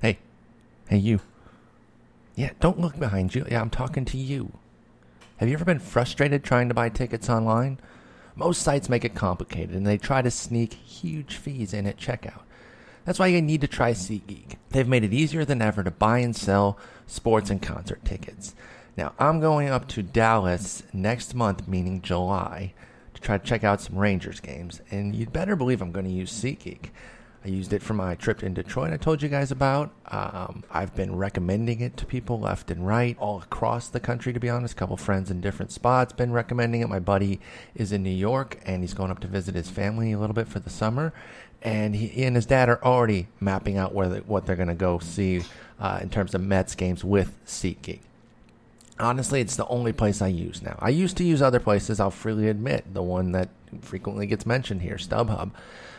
Hey, hey, you. Yeah, don't look behind you. Yeah, I'm talking to you. Have you ever been frustrated trying to buy tickets online? Most sites make it complicated and they try to sneak huge fees in at checkout. That's why you need to try SeatGeek. They've made it easier than ever to buy and sell sports and concert tickets. Now, I'm going up to Dallas next month, meaning July, to try to check out some Rangers games, and you'd better believe I'm going to use SeatGeek. I used it for my trip in Detroit I told you guys about. Um, I've been recommending it to people left and right, all across the country, to be honest. A couple friends in different spots been recommending it. My buddy is in New York and he's going up to visit his family a little bit for the summer. And he, and his dad are already mapping out where what they're going to go see uh, in terms of Mets games with SeatGeek. Honestly, it's the only place I use now. I used to use other places, I'll freely admit. The one that frequently gets mentioned here, StubHub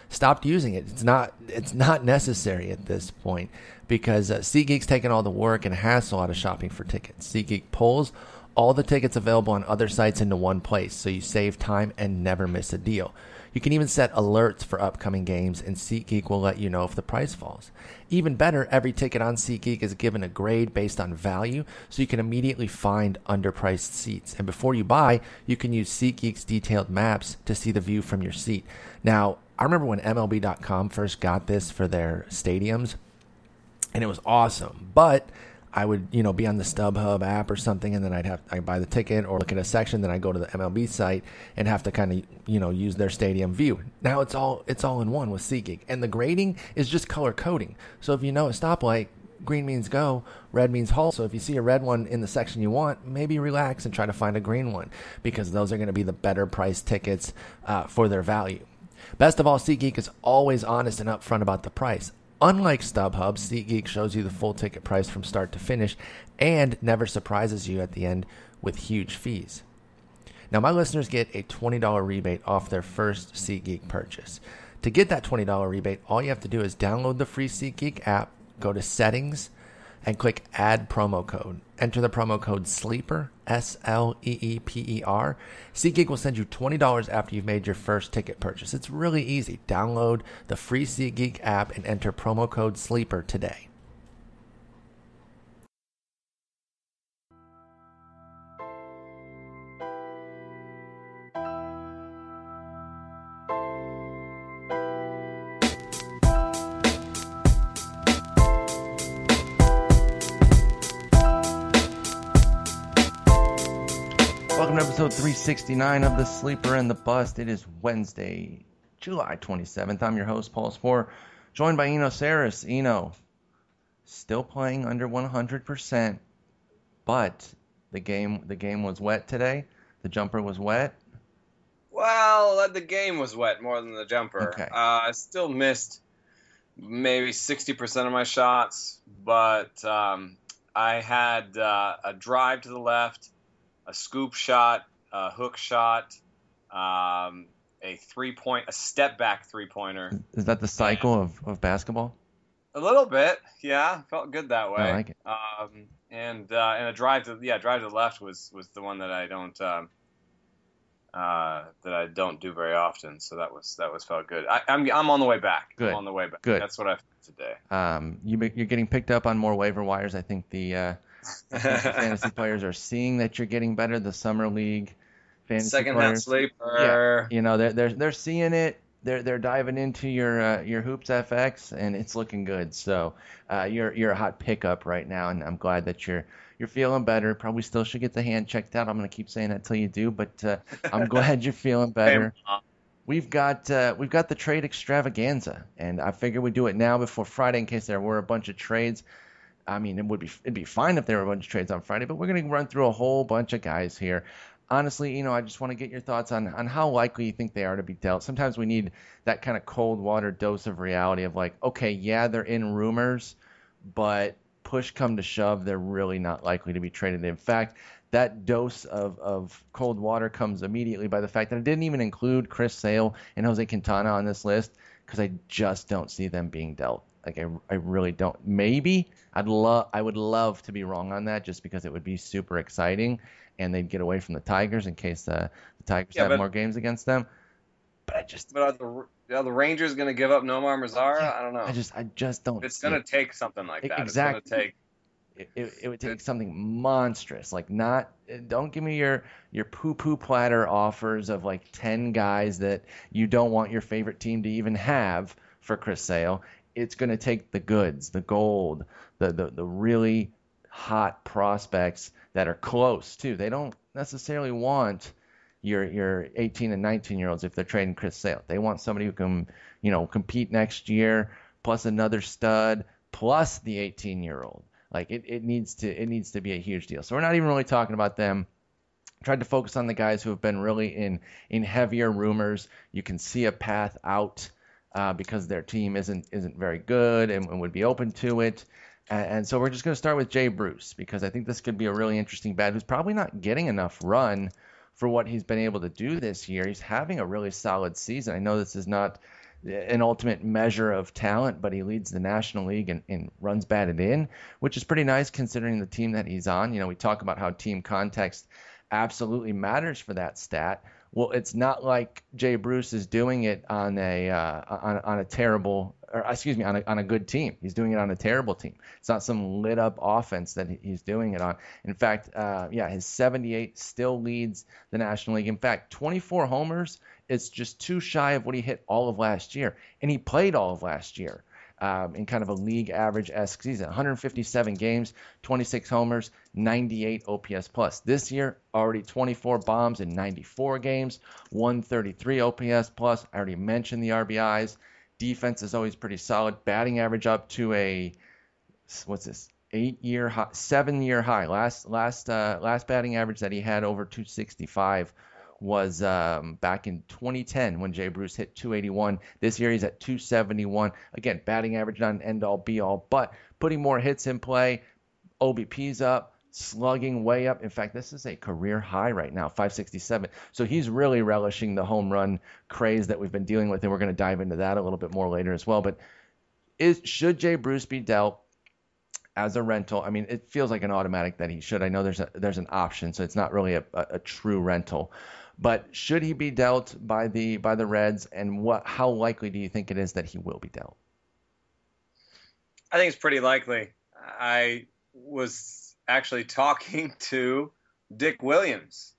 stopped using it. It's not it's not necessary at this point because uh, SeatGeek's taken all the work and hassle out of shopping for tickets. SeatGeek pulls all the tickets available on other sites into one place, so you save time and never miss a deal. You can even set alerts for upcoming games, and SeatGeek will let you know if the price falls. Even better, every ticket on SeatGeek is given a grade based on value, so you can immediately find underpriced seats. And before you buy, you can use SeatGeek's detailed maps to see the view from your seat. Now, I remember when MLB.com first got this for their stadiums, and it was awesome. But I would, you know, be on the StubHub app or something, and then I'd have I buy the ticket or look at a section. Then I go to the MLB site and have to kind of, you know, use their stadium view. Now it's all it's all in one with SeatGeek, and the grading is just color coding. So if you know a stoplight, green means go, red means halt. So if you see a red one in the section you want, maybe relax and try to find a green one because those are going to be the better price tickets uh, for their value. Best of all, SeatGeek is always honest and upfront about the price. Unlike StubHub, SeatGeek shows you the full ticket price from start to finish and never surprises you at the end with huge fees. Now, my listeners get a $20 rebate off their first SeatGeek purchase. To get that $20 rebate, all you have to do is download the free SeatGeek app, go to settings, and click add promo code. Enter the promo code SLEEPER, S L E E P E R. SeatGeek will send you $20 after you've made your first ticket purchase. It's really easy. Download the free SeatGeek app and enter promo code SLEEPER today. Episode 369 of The Sleeper and the Bust. It is Wednesday, July 27th. I'm your host, Paul Sporer, joined by Eno Sarris. Eno, still playing under 100%, but the game the game was wet today. The jumper was wet. Well, the game was wet more than the jumper. Okay. Uh, I still missed maybe 60% of my shots, but um, I had uh, a drive to the left, a scoop shot, a hook shot, um, a three point, a step back three pointer. Is that the cycle of, of basketball? A little bit, yeah, felt good that way. I like it. Um, and uh, and a drive to yeah, drive to the left was was the one that I don't um, uh, that I don't do very often. So that was that was felt good. I, I'm I'm on the way back. Good. I'm on the way back. Good. That's what I felt today. Um, you, you're getting picked up on more waiver wires. I think the uh, I think the fantasy players are seeing that you're getting better. The summer league fantasy Second hand players. sleeper. you know they're they're they're seeing it. They're they're diving into your uh, your hoops FX and it's looking good. So uh, you're you're a hot pickup right now, and I'm glad that you're you're feeling better. Probably still should get the hand checked out. I'm gonna keep saying that till you do, but uh, I'm glad you're feeling better. We've got uh, we've got the trade extravaganza, and I figured we'd do it now before Friday in case there were a bunch of trades. I mean, it would be it'd be fine if there were a bunch of trades on Friday, but we're gonna run through a whole bunch of guys here. Honestly, you know, I just want to get your thoughts on on how likely you think they are to be dealt. Sometimes we need that kind of cold water dose of reality of like, okay, yeah, they're in rumors, but push come to shove, they're really not likely to be traded. In fact, that dose of, of cold water comes immediately by the fact that I didn't even include Chris Sale and Jose Quintana on this list because I just don't see them being dealt. Like I, I really don't. Maybe I'd love I would love to be wrong on that just because it would be super exciting and they'd get away from the Tigers in case uh, the Tigers Yeah, have but- more games against them. But I just. But are the, are the Rangers going to give up Nomar Mazara? Yeah, I don't know. I just I just don't. it's going it. to take something like that. Exactly. It's going to take. it, it, it would take something monstrous like not don't give me your your poo poo platter offers of like 10 guys that you don't want your favorite team to even have for Chris Sale it's going to take the goods the gold the, the the really hot prospects that are close too they don't necessarily want your your 18 and 19 year olds if they're trading Chris Sale they want somebody who can you know compete next year plus another stud plus the 18 year old like it, it needs to it needs to be a huge deal. So we're not even really talking about them. Tried to focus on the guys who have been really in in heavier rumors. You can see a path out uh, because their team isn't isn't very good and, and would be open to it. And, and so we're just going to start with Jay Bruce because I think this could be a really interesting bat who's probably not getting enough run for what he's been able to do this year. He's having a really solid season. I know this is not an ultimate measure of talent, but he leads the National League in runs batted in, which is pretty nice considering the team that he's on. You know, we talk about how team context absolutely matters for that stat. Well, it's not like Jay Bruce is doing it on a uh, on, on a terrible or excuse me on a, on a good team. He's doing it on a terrible team. It's not some lit up offense that he's doing it on. In fact, uh, yeah, his 78 still leads the National League. In fact, 24 homers it's just too shy of what he hit all of last year, and he played all of last year um, in kind of a league average esque season. 157 games, 26 homers, 98 OPS plus. This year, already 24 bombs in 94 games, 133 OPS plus. I already mentioned the RBIs. Defense is always pretty solid. Batting average up to a what's this? Eight year high, seven year high. Last last uh, last batting average that he had over 265 was um, back in 2010 when Jay Bruce hit 281. This year he's at 271. Again, batting average not an end all be all, but putting more hits in play. OBP's up, slugging way up. In fact, this is a career high right now, 567. So he's really relishing the home run craze that we've been dealing with, and we're going to dive into that a little bit more later as well. But is should Jay Bruce be dealt? as a rental. I mean, it feels like an automatic that he should. I know there's a there's an option, so it's not really a, a, a true rental. But should he be dealt by the by the Reds, and what how likely do you think it is that he will be dealt? I think it's pretty likely. I was actually talking to Dick Williams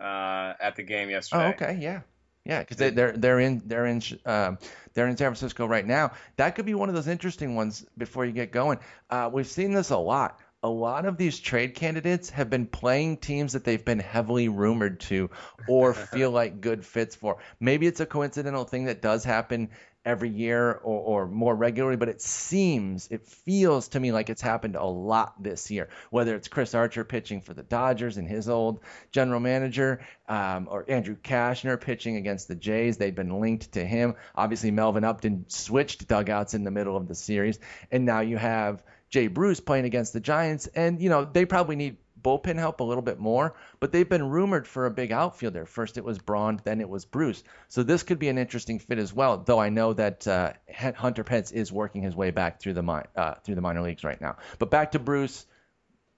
uh, at the game yesterday. Oh, okay, yeah, yeah, because they, they're they're in they're in uh, they're in San Francisco right now. That could be one of those interesting ones before you get going. Uh, we've seen this a lot a lot of these trade candidates have been playing teams that they've been heavily rumored to or feel like good fits for. Maybe it's a coincidental thing that does happen every year or, or, more regularly, but it seems, it feels to me like it's happened a lot this year. Whether it's Chris Archer pitching for the Dodgers and his old general manager, um, or Andrew Cashner pitching against the Jays, they've been linked to him. Obviously, Melvin Upton switched dugouts in the middle of the series, and now you have Jay Bruce playing against the Giants, and you know they probably need bullpen help a little bit more, but they've been rumored for a big outfielder. First it was Braun, then it was Bruce. So this could be an interesting fit as well. Though I know that uh, Hunter Pence is working his way back through the uh, through the minor leagues right now. But back to Bruce,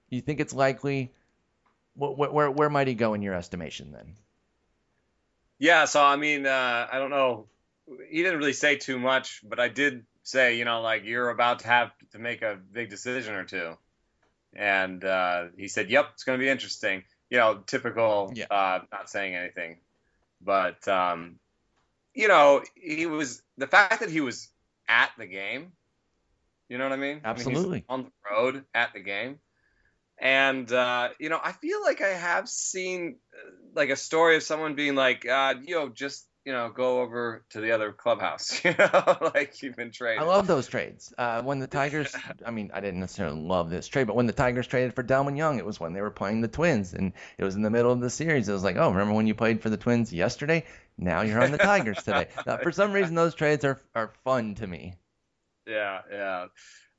you think it's likely? Where, where, where might he go in your estimation then? Yeah, so I mean, uh, I don't know. He didn't really say too much, but I did say, you know, like you're about to have to make a big decision or two. And uh, he said, "Yep, it's going to be interesting." You know, typical, yeah. uh, not saying anything, but um, you know, he was the fact that he was at the game. You know what I mean? Absolutely. I mean, on the road at the game, and uh, you know, I feel like I have seen uh, like a story of someone being like, uh, "You know, just you know, go over to the other clubhouse, you know, like you've been traded. I love those trades. Uh, when the Tigers, I mean, I didn't necessarily love this trade, but when the Tigers traded for Delmon Young, it was when they were playing the Twins, and it was in the middle of the series. It was like, oh, remember when you played for the Twins yesterday? Now you're on the Tigers today. Now, for some reason, those trades are are fun to me. Yeah, yeah.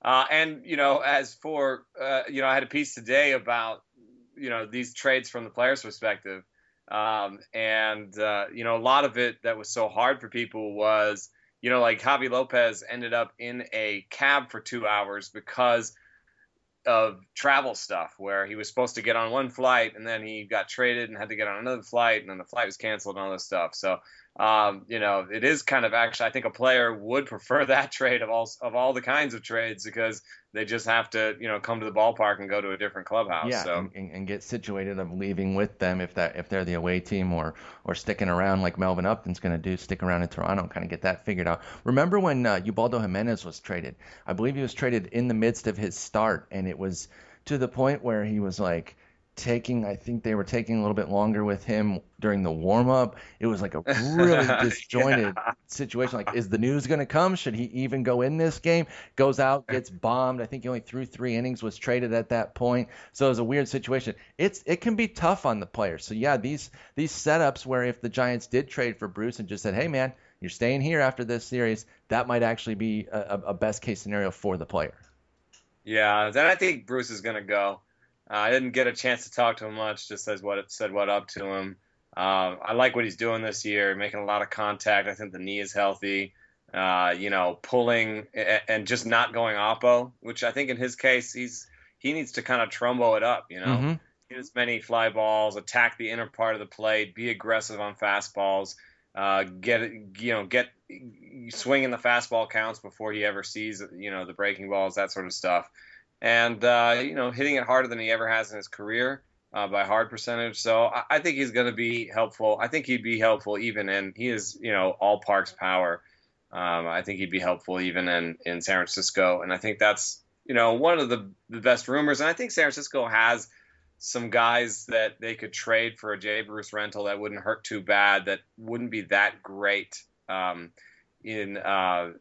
Uh, and you know, as for uh, you know, I had a piece today about you know these trades from the player's perspective um, and, uh, you know, a lot of it that was so hard for people was, you know, like Javy Lopez ended up in a cab for two hours because of travel stuff where he was supposed to get on one flight and then he got traded and had to get on another flight and then the flight was canceled and all this stuff. So um, you know, it is kind of actually. I think a player would prefer that trade of all of all the kinds of trades because they just have to, you know, come to the ballpark and go to a different clubhouse. Yeah, so. and, and, get situated of leaving with them if that if they're the away team or or sticking around like Melvin Upton's going to do, stick around in Toronto and kind of get that figured out. Remember when uh, Ubaldo Jimenez was traded? I believe he was traded in the midst of his start, and it was to the point where he was like taking I think they were taking a little bit longer with him during the warm up. It was like a really disjointed yeah. situation. Like, is the news gonna come? Should he even go in this game? Goes out, gets bombed. I think he only threw three innings, was traded at that point. So it was a weird situation. It's it can be tough on the players. So yeah, these these setups where if the Giants did trade for Bruce and just said, Hey man, you're staying here after this series, that might actually be a, a best case scenario for the player. Yeah, then I think Bruce is gonna go. Uh, I didn't get a chance to talk to him much. Just says what said what up to him. Uh, I like what he's doing this year, making a lot of contact. I think the knee is healthy. Uh, you know, pulling and just not going oppo, which I think in his case he's he needs to kind of trumbo it up. You know, mm-hmm. get as many fly balls, attack the inner part of the plate, be aggressive on fastballs. Uh, get you know get swinging the fastball counts before he ever sees you know the breaking balls that sort of stuff and uh, you know hitting it harder than he ever has in his career uh, by hard percentage. So I, I think he's going to be helpful. I think he'd be helpful even in he is you know all Parks power. Um, I think he'd be helpful even in in San Francisco, and I think that's you know one of the, the best rumors. And I think San Francisco has some guys that they could trade for a Jay Bruce rental that wouldn't hurt too bad, that wouldn't be that great. Um, in uh,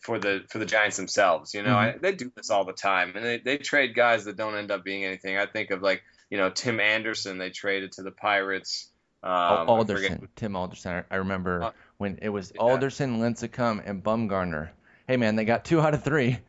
for the for the Giants themselves. You know, mm-hmm. I, they do this all the time, and they, they trade guys that don't end up being anything. I think of like you know Tim Anderson they traded to the Pirates. Um, Alderson, Tim Alderson. I remember uh, when it was yeah. Alderson, Lincecum, and Bumgarner. Hey man, they got two out of three.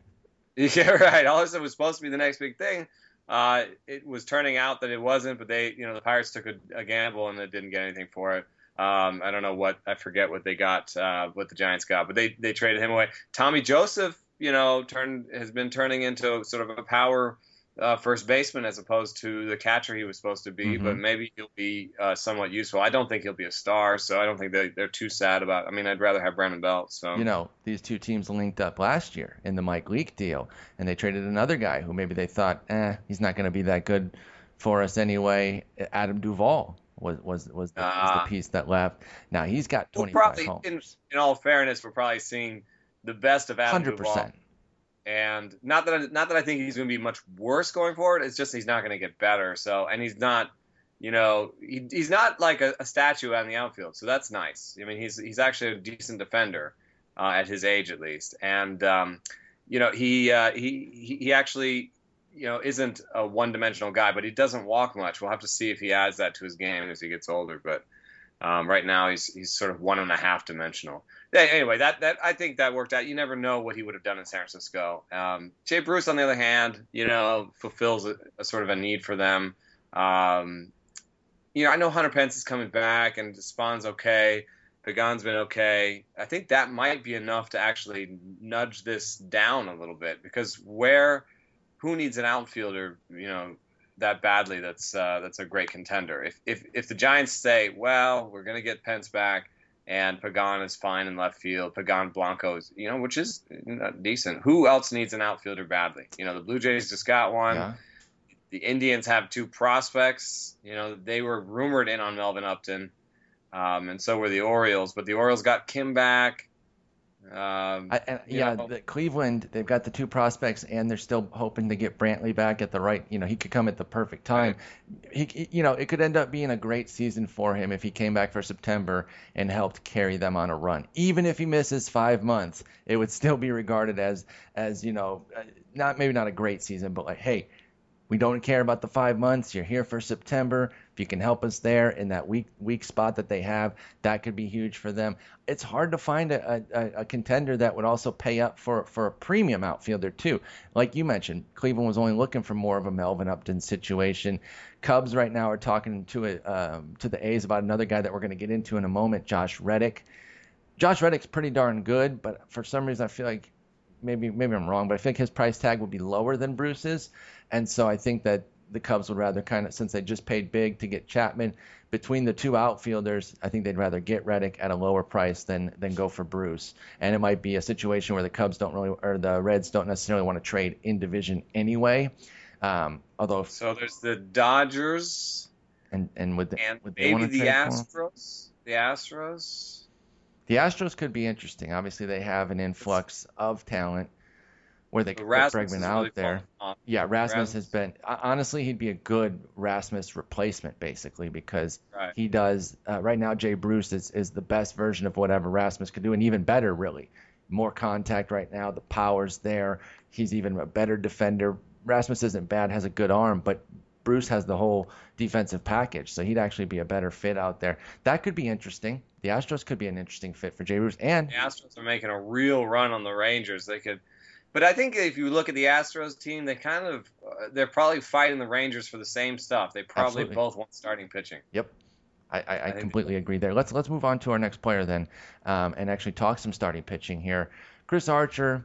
Yeah, right. Alderson was supposed to be the next big thing. Uh, it was turning out that it wasn't, but they, you know, the Pirates took a, a gamble and they didn't get anything for it. Um, I don't know what I forget what they got, uh, what the Giants got, but they they traded him away. Tommy Joseph, you know, turned has been turning into sort of a power uh, first baseman as opposed to the catcher he was supposed to be. Mm-hmm. But maybe he'll be uh, somewhat useful. I don't think he'll be a star, so I don't think they, they're too sad about. I mean, I'd rather have Brandon Belt. So you know, these two teams linked up last year in the Mike Leake deal, and they traded another guy who maybe they thought, eh, he's not going to be that good for us anyway. Adam Duvall was was was the, uh, was the ah. piece that left. Now he's got 25 probably, homes. In, in, all fairness, we're probably seeing the best of Adam 100%. Duvall. And not that I, not that I think he's going to be much worse going forward. It's just he's not going to get better. So and he's not, you know, he, he's not like a, a statue on the outfield. So that's nice. I mean, he's he's actually a decent defender uh, at his age at least. And um, you know, he uh, he he actually you know, isn't a one-dimensional guy, but he doesn't walk much. We'll have to see if he adds that to his game as he gets older. But um, right now, he's he's sort of one and a half dimensional. Anyway, that that I think that worked out. You never know what he would have done in San Francisco. Um, Jay Bruce, on the other hand, you know, fulfills a, a sort of a need for them. Um, you know, I know Hunter Pence is coming back, and Spawn's okay. Pagan's been okay. I think that might be enough to actually nudge this down a little bit because where who needs an outfielder, you know, that badly? That's uh, that's a great contender. If if if the Giants say, well, we're going to get Pence back, and Pagan is fine in left field, Pagan Blanco is, you know, which is decent. Who else needs an outfielder badly? You know, the Blue Jays just got one. Yeah. The Indians have two prospects. You know, they were rumored in on Melvin Upton, um, and so were the Orioles. But the Orioles got Kim back. Um, I, and, yeah, the Cleveland, they've got the two prospects, and they're still hoping to get Brantley back at the right. You know, he could come at the perfect time. Right. He, you know, it could end up being a great season for him if he came back for September and helped carry them on a run. Even if he misses five months, it would still be regarded as, as you know, uh, not maybe not a great season, but like, hey, we don't care about the five months. You're here for September. If you can help us there in that weak weak spot that they have, that could be huge for them. It's hard to find a, a, a contender that would also pay up for, for a premium outfielder too. Like you mentioned, Cleveland was only looking for more of a Melvin Upton situation. Cubs right now are talking to a, um, to the A's about another guy that we're going to get into in a moment, Josh Reddick. Josh Reddick's pretty darn good, but for some reason I feel like maybe maybe I'm wrong, but I think his price tag would be lower than Bruce's, and so I think that the Cubs would rather kind of, since they just paid big to get Chapman, between the two outfielders, I think they'd rather get Reddick at a lower price than than go for Bruce. And it might be a situation where the Cubs don't really, or the Reds don't necessarily want to trade in division anyway. Um, although, so there's the Dodgers, and and would, and would they maybe the trade for him? Astros. The Astros. The Astros could be interesting. Obviously, they have an influx of talent where they could put Rasmus Bregman out really there. falling. Yeah, Rasmus, Rasmus. has been uh, honestly he'd be a good Rasmus replacement basically because Right. he does uh, right now. Jay Bruce is is the best version of whatever Rasmus could do, and even better really. More contact right now. The power's there. He's even a better defender. Rasmus isn't bad, has a good arm, but Bruce has the whole defensive package, so he'd actually be a better fit out there. That could be interesting. The Astros could be an interesting fit for Jay Bruce, and The Astros are making a real run on the Rangers. They could, but I think if you look at the Astros team, they kind of uh, they're probably fighting the Rangers for the same stuff. They probably Absolutely. both want starting pitching. Yep. I, I, I completely agree there. Let's let's move on to our next player then, um, and actually talk some starting pitching here. Chris Archer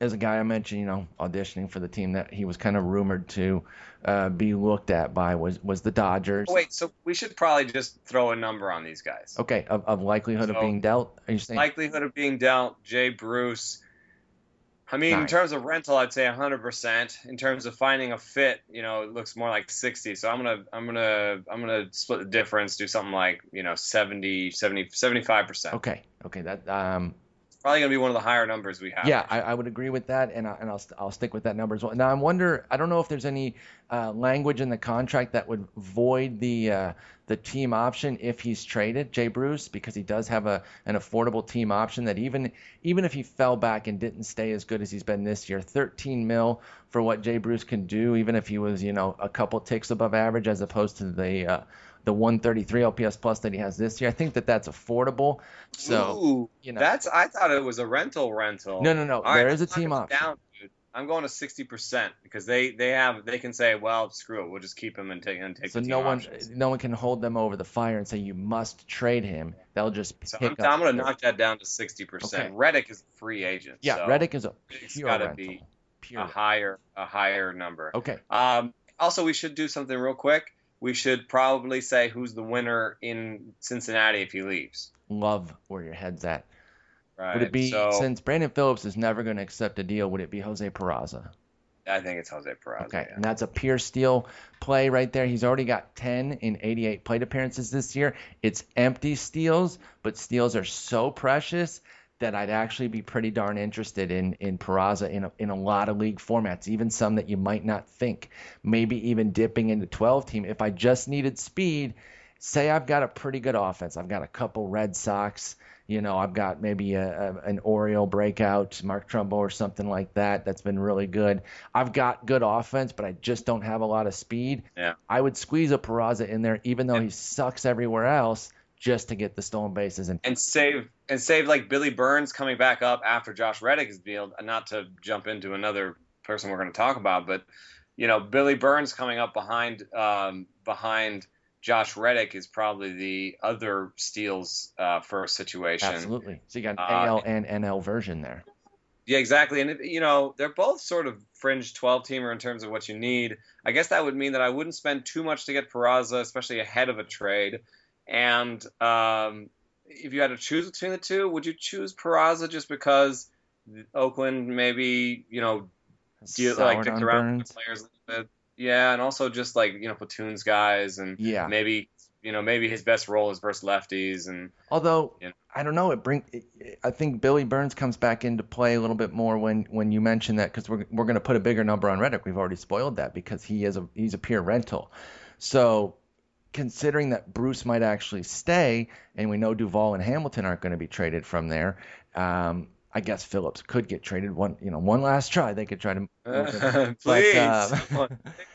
is a guy I mentioned, you know, auditioning for the team that he was kind of rumored to uh, be looked at by was was the Dodgers. Wait, so we should probably just throw a number on these guys. Okay, of, of likelihood of being dealt. Are you saying? Likelihood of being dealt, Jay Bruce. I mean, in terms of rental, I'd say 100%. In terms of finding a fit, you know, it looks more like 60. So I'm gonna, I'm gonna, I'm gonna split the difference, do something like, you know, 70, 70, 75%. okay, okay, that um, Probably gonna be one of the higher numbers we have. Yeah, I, I would agree with that, and, I, and I'll, I'll stick with that number as well. Now, I wonder, I don't know if there's any uh, language in the contract that would void the uh, the team option if he's traded, Jay Bruce, because he does have a an affordable team option that even even if he fell back and didn't stay as good as he's been this year, 13 mil for what Jay Bruce can do, even if he was you know a couple ticks above average as opposed to the uh, the 133 OPS plus that he has this year. I think that that's affordable. So Ooh, you know, that's I thought it was a rental rental. no, no, no, All right, there is a team option. Down. I'm going to 60% because they they have they can say, well, screw it, we'll just keep him and take and take So no one, options. no one can hold them over the fire and say you must trade him. They'll just So I'm. I'm going to knock that down to 60%. Okay. Reddick is a free agent. Yeah, so Reddick is a it's got to be Pure. a higher a higher number. Okay. Um, also, we should do something real quick. We should probably say who's the winner in Cincinnati if he leaves. Love where your head's at. Right. Would it be so, since Brandon Phillips is never going to accept a deal? Would it be Jose Peraza? I think it's Jose Peraza. Okay, yeah. and that's a pure steal play right there. He's already got 10 in 88 plate appearances this year. It's empty steals, but steals are so precious that I'd actually be pretty darn interested in in Peraza in a, in a lot of league formats, even some that you might not think. Maybe even dipping into 12 team if I just needed speed. Say I've got a pretty good offense. I've got a couple Red Sox. You know, I've got maybe a, a, an Oriole breakout, Mark Trumbo or something like that. That's been really good. I've got good offense, but I just don't have a lot of speed. Yeah. I would squeeze a Peraza in there, even though Yeah. he sucks everywhere else, just to get the stolen bases. And and save and save like Billy Burns coming back up after Josh Reddick is dealt. And not to jump into another person we're going to talk about, but you know Billy Burns coming up behind um, behind Josh Reddick is probably the other steals uh, first situation. absolutely, so you got an Uh, AL and NL version there. Yeah, exactly. And, you know, they're both sort of fringe 12 teamer in terms of what you need. I guess that would mean that I wouldn't spend too much to get Peraza, especially ahead of a trade. And um, if you had to choose between the two, would you choose Peraza just because Oakland maybe, you know, deal, like dicked around with the players a little bit? Yeah, and also just like, you know, platoons guys and Yeah. maybe, you know, maybe his best role is versus lefties. And Although Yeah. I don't know, it bring. It, it- I think Billy Burns comes back into play a little bit more when when you mention that because we're we're going to put a bigger number on Reddick. We've already spoiled that because he is a he's a pure rental. So considering that Bruce might actually stay, and we know Duvall and Hamilton aren't going to be traded from there. Um, I guess Phillips could get traded one, you know, one last try. They could try to. move him. please. uh,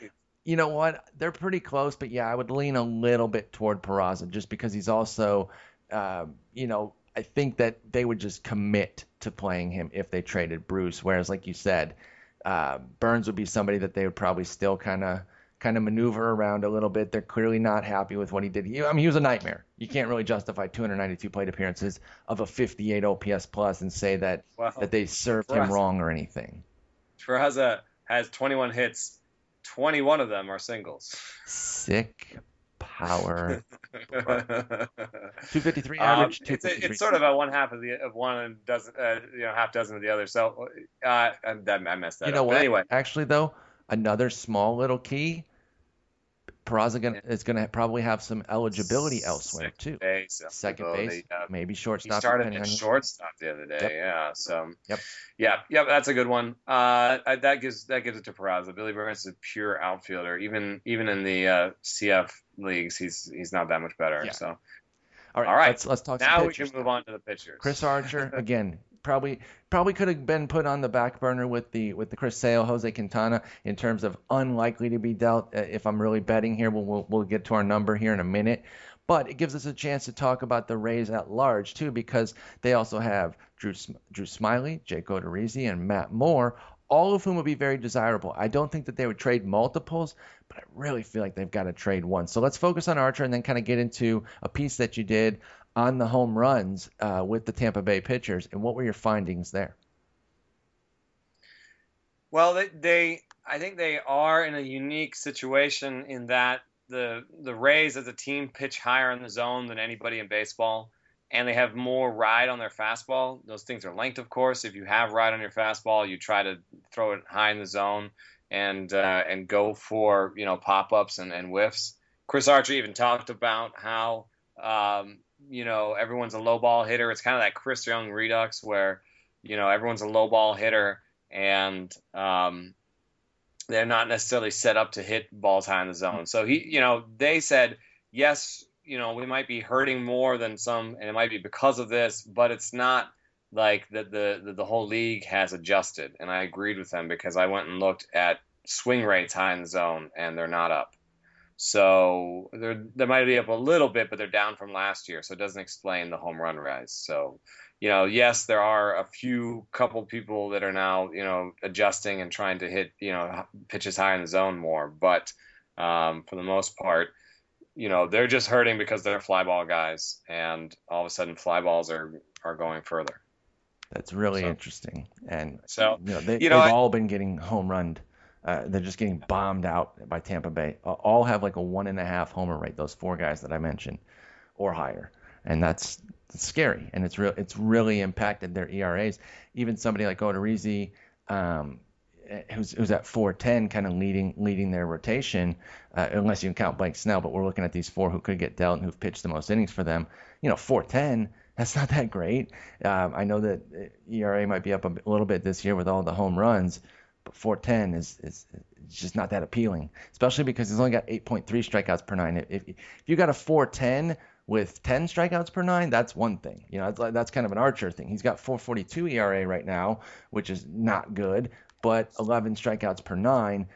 you know what? They're pretty close, but yeah, I would lean a little bit toward Peraza just because he's also, um, you know, I think that they would just commit to playing him if they traded Bruce. Whereas, like you said, uh, Burns would be somebody that they would probably still kind of kind of maneuver around a little bit. They're clearly not happy with what he did. He, I mean, he was a nightmare. You can't really justify 292 plate appearances of a 58 OPS plus and say that Wow. that they served him wrong or anything. Peraza has 21 hits 21 of them are singles. Sick power. 253 Um, average. it's, 253. it's sort of a one half of the of one and dozen, uh, you know, half dozen of the other. So uh, I, I messed that You know up. what? But anyway, Actually, though, another small little key. Peraza gonna, is going to probably have some eligibility elsewhere Second too. base, Second base, uh, maybe He shortstop. started at shortstop the other day. Yep. Yeah. So. Yep. Yeah. Yep. That's a good one. Uh, that gives that gives it to Peraza. Billy Burns is a pure outfielder. Even even in the uh, CF leagues, he's he's not that much better. Yeah. So All right, All right. let's let's talk. now we can move on to the pitchers. Chris Archer again. Probably probably could have been put on the back burner with the with the Chris Sale, Jose Quintana in terms of unlikely to be dealt. Uh, If I'm really betting here, we'll, we'll we'll get to our number here in a minute. But it gives us a chance to talk about the Rays at large too, because they also have Drew Drew Smyly, Jake Odorizzi, and Matt Moore, all of whom would be very desirable. I don't think that they would trade multiples, but I really feel like they've got to trade one. So let's focus on Archer and then kind of get into a piece that you did on the home runs uh, with the Tampa Bay pitchers, and what were your findings there? Well, they, they I think they are in a unique situation in that the the Rays as a team pitch higher in the zone than anybody in baseball, and they have more ride on their fastball. Those things are linked, of course. If you have ride on your fastball, you try to throw it high in the zone and uh, and go for you know pop ups and, and whiffs. Chris Archer even talked about how um, you know everyone's a low ball hitter. It's kind of that Chris Young redux where you know everyone's a low ball hitter and um, they're not necessarily set up to hit balls high in the zone. So he, you know, they said yes, you know, we might be hurting more than some, and it might be because of this, but it's not like that the, the the whole league has adjusted. And I agreed with them because I went and looked at swing rates high in the zone, and they're not up. So they're they might be up a little bit, but they're down from last year. So it doesn't explain the home run rise. So you know, yes, there are a few couple people that are now, you know, adjusting and trying to hit, you know, pitches high in the zone more. But um, for the most part, you know, they're just hurting because they're fly ball guys, and all of a sudden, fly balls are are going further. That's really So- interesting, and So, you know they, you know, they've I- all been getting home run. Uh, they're just getting bombed out by Tampa Bay. All have like a one and a half homer rate. Those four guys that I mentioned, or higher, and that's, that's scary. And it's real. It's really impacted their ERAs. Even somebody like Odorizzi, um, who's who's at 410, kind of leading leading their rotation, uh, unless you count Blake Snell. But we're looking at these four who could get dealt and who've pitched the most innings for them. You know, 410. That's not that great. Um, I know that ERA might be up a little bit this year with all the home runs, but 410 is is it's just not that appealing, especially because he's only got 8.3 strikeouts per nine. If if you got a 410 with 10 strikeouts per nine, that's one thing. You know, that's, that's kind of an Archer thing. He's got 442 ERA right now, which is not good, but 11 strikeouts per nine.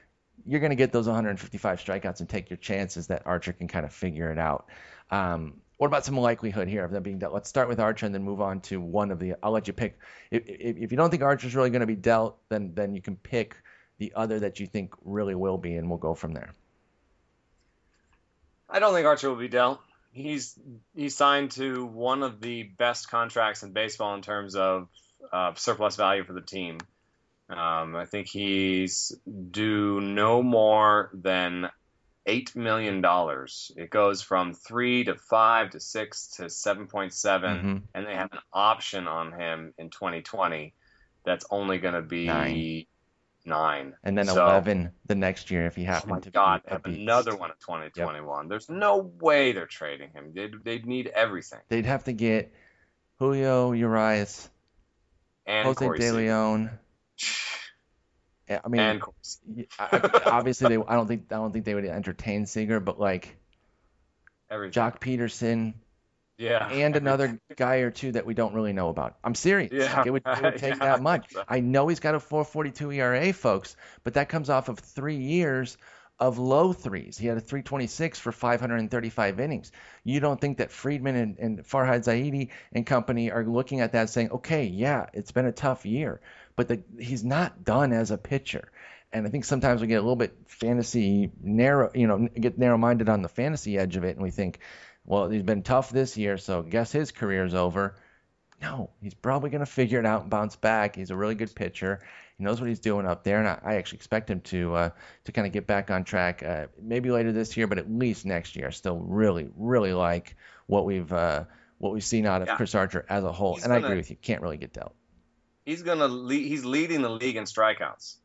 You're going to get those 155 strikeouts and take your chances that Archer can kind of figure it out. Um, what about some likelihood here of them being dealt? Let's start with Archer and then move on to one of the. I'll let you pick. If, if, you don't think Archer's really going to be dealt, then then you can pick the other that you think really will be, and we'll go from there. I don't think Archer will be dealt. He's he's signed to one of the best contracts in baseball in terms of uh, surplus value for the team. Um, I think he's due no more than eight million dollars. It goes from three to five to six to seven point seven, Mhm. and they have an option on him in 2020 that's only going to be Nine. nine. And then So- 11 the next year if he Oh happened my to God! be Have another one in 2021. There's no way they're trading him. They'd, they'd need everything. They'd have to get Julio Urias, And Jose Corey De Leon. Yeah, I mean, and Corey I- I- obviously they. I don't think. I don't think they would entertain Seager, but like everything. Joc Pederson yeah, and another guy or two that we don't really know about. I'm serious. Yeah. Like, it would, it would take Yeah, that much. so- I know he's got a 4.42 ERA, folks, but that comes off of three years of low threes. He had a 326 for 535 innings. You don't think that Friedman and, and Farhan Zaidi and company are looking at that saying, okay, yeah, it's been a tough year, but the, he's not done as a pitcher. And I think sometimes we get a little bit fantasy narrow, you know, get narrow-minded on the fantasy edge of it, and we think, well, he's been tough this year, so guess his career's over. No, he's probably going to figure it out and bounce back. He's a really good pitcher. He knows what he's doing up there, and I, I actually expect him to uh, to kind of get back on track. Uh, maybe later this year, but at least next year. I still really, really like what we've uh, what we've seen out of Yeah. Chris Archer as a whole. He's and I gonna- agree with you. Can't really get dealt. He's gonna lead, he's leading the league in strikeouts,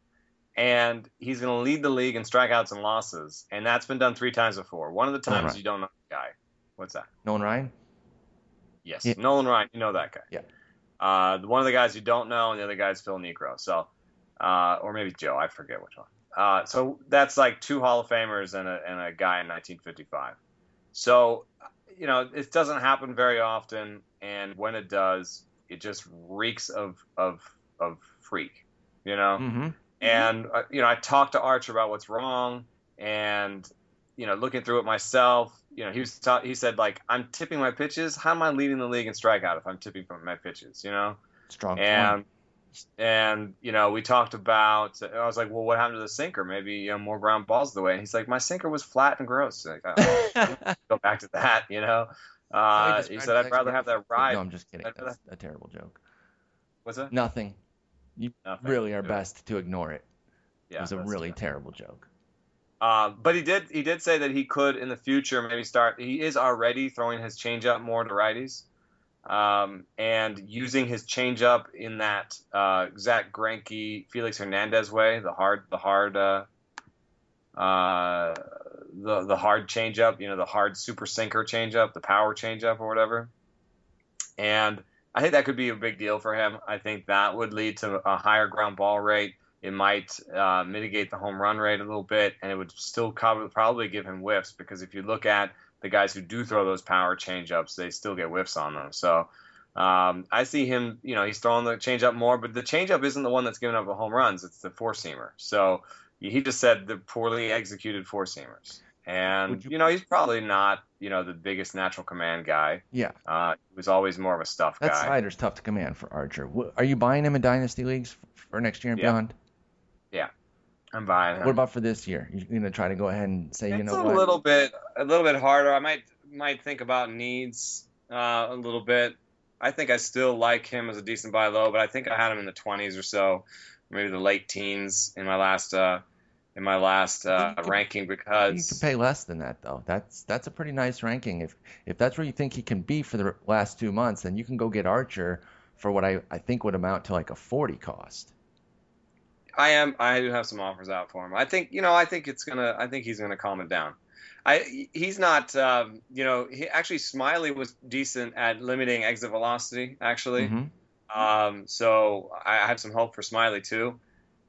and he's gonna lead the league in strikeouts and losses, and that's been done three times before. One of the times Alright. you don't know the guy. What's that? Nolan Ryan. Yes, Yeah. Nolan Ryan. You know that guy. Yeah. Uh, one of the guys you don't know, and the other guy is Phil Niekro. So, uh, or maybe Joe. I forget which one. Uh, so that's like two Hall of Famers and a, and a guy in 1955. So, you know, it doesn't happen very often, and when it does, it just reeks of of of freak. You know. Mm-hmm. And uh, you know, I talked to Archer about what's wrong, and you know, looking through it myself, you know, he was ta- he said like, I'm tipping my pitches. How am I leading the league in strikeout if I'm tipping from my pitches? You know, Strong. and point. and you know, we talked about. I was like, well, what happened to the sinker? Maybe you know, more ground balls the way. And he's like, my sinker was flat and gross. Like, I- go back to that. You know, uh, Wait, he said, I'd rather have that ride. No, I'm just kidding. That's a terrible joke. What's that? Nothing. Nothing. Really, our Yeah. best to ignore it. Yeah, it was a really true. terrible joke. Uh, but he did he did say that he could in the future maybe start. He is already throwing his changeup more to righties, um, and using his changeup in that uh, Zack Greinke, Felix Hernandez way, the hard the hard uh, uh, the the hard changeup, you know, the hard super sinker changeup, the power changeup or whatever. And I think that could be a big deal for him. I think that would lead to a higher ground ball rate. It might uh, mitigate the home run rate a little bit, and it would still probably give him whiffs because if you look at the guys who do throw those power changeups, they still get whiffs on them. So um, I see him, you know, he's throwing the changeup more, but the changeup isn't the one that's giving up the home runs; it's the four seamer. So he just said the poorly executed four seamers, and you, you- know he's probably not, you know, the biggest natural command guy. Yeah, Uh, he was always more of a stuff that guy. slider's tough to command for Archer. Are you buying him in dynasty leagues for next year and Yeah. beyond? Yeah, I'm buying him. What about for this year? You're gonna try to go ahead and say, you it's know a what? little bit a little bit harder. I might might think about needs uh, a little bit. I think I still like him as a decent buy low, but I think I had him in the 20s or so, maybe the late teens in my last uh, in my last uh, can- ranking because You can pay less than that though. That's that's a pretty nice ranking. If if that's where you think he can be for the last two months, then you can go get Archer for what I, I think would amount to like a forty cost. I am I do have some offers out for him. I think you know I think it's gonna I think he's gonna calm it down. I he's not um, you know he actually Smyly was decent at limiting exit velocity actually. Mhm. Um, so I I have some hope for Smyly too.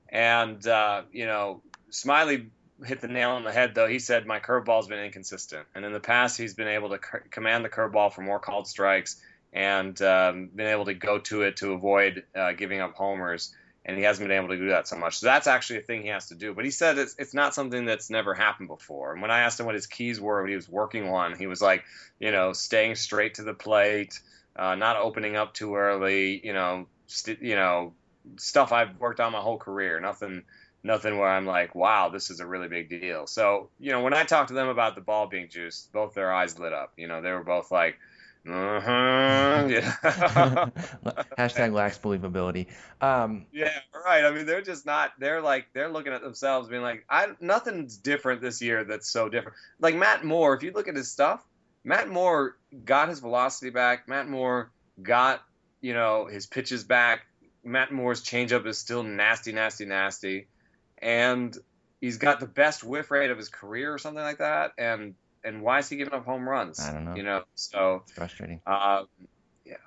And uh, you know, Smyly hit the nail on the head though. He said my curveball's been inconsistent, and in the past he's been able to command the curveball for more called strikes and um, been able to go to it to avoid uh, giving up homers. And he hasn't been able to do that so much. So that's actually a thing he has to do. But he said it's, it's not something that's never happened before. And when I asked him what his keys were when he was working one, he was like, you know, staying straight to the plate, uh, not opening up too early, you know, st- you know, stuff I've worked on my whole career. Nothing, nothing where I'm like, wow, this is a really big deal. So, you know, when I talked to them about the ball being juiced, both their eyes lit up. You know, they were both like, uh-huh, yeah. Hashtag lacks believability. Um, yeah, right. I mean, they're just not. They're like they're looking at themselves, being like, I nothing's different this year that's so different. Like Matt Moore, if you look at his stuff, Matt Moore got his velocity back. Matt Moore got you know his pitches back. Matt Moore's changeup is still nasty, nasty, nasty, and he's got the best whiff rate of his career or something like that. And and why is he giving up home runs? I don't know. You know, so it's frustrating. uh,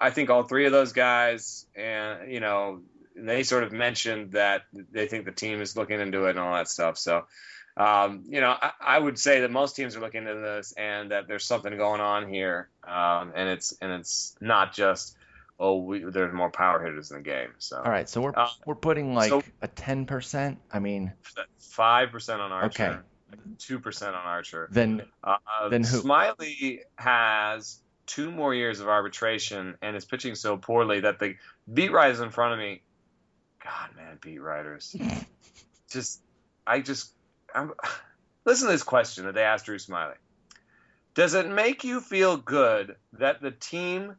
I think all three of those guys, and you know, they sort of mentioned that they think the team is looking into it and all that stuff. So, um, you know, I, I would say that most teams are looking into this and that there's something going on here, um, and it's and it's not just oh we, there's more power hitters in the game. So, All right, so we're Uh, we're putting like so- a ten percent. I mean, five percent on Archer, Okay. two percent on Archer. then Uh, Then who? Smyly has two more years of arbitration and is pitching so poorly that the beat writers in front of me, God, man, beat writers, just, I just, I'm, listen to this question that they asked Drew Smyly. Does it make you feel good that the team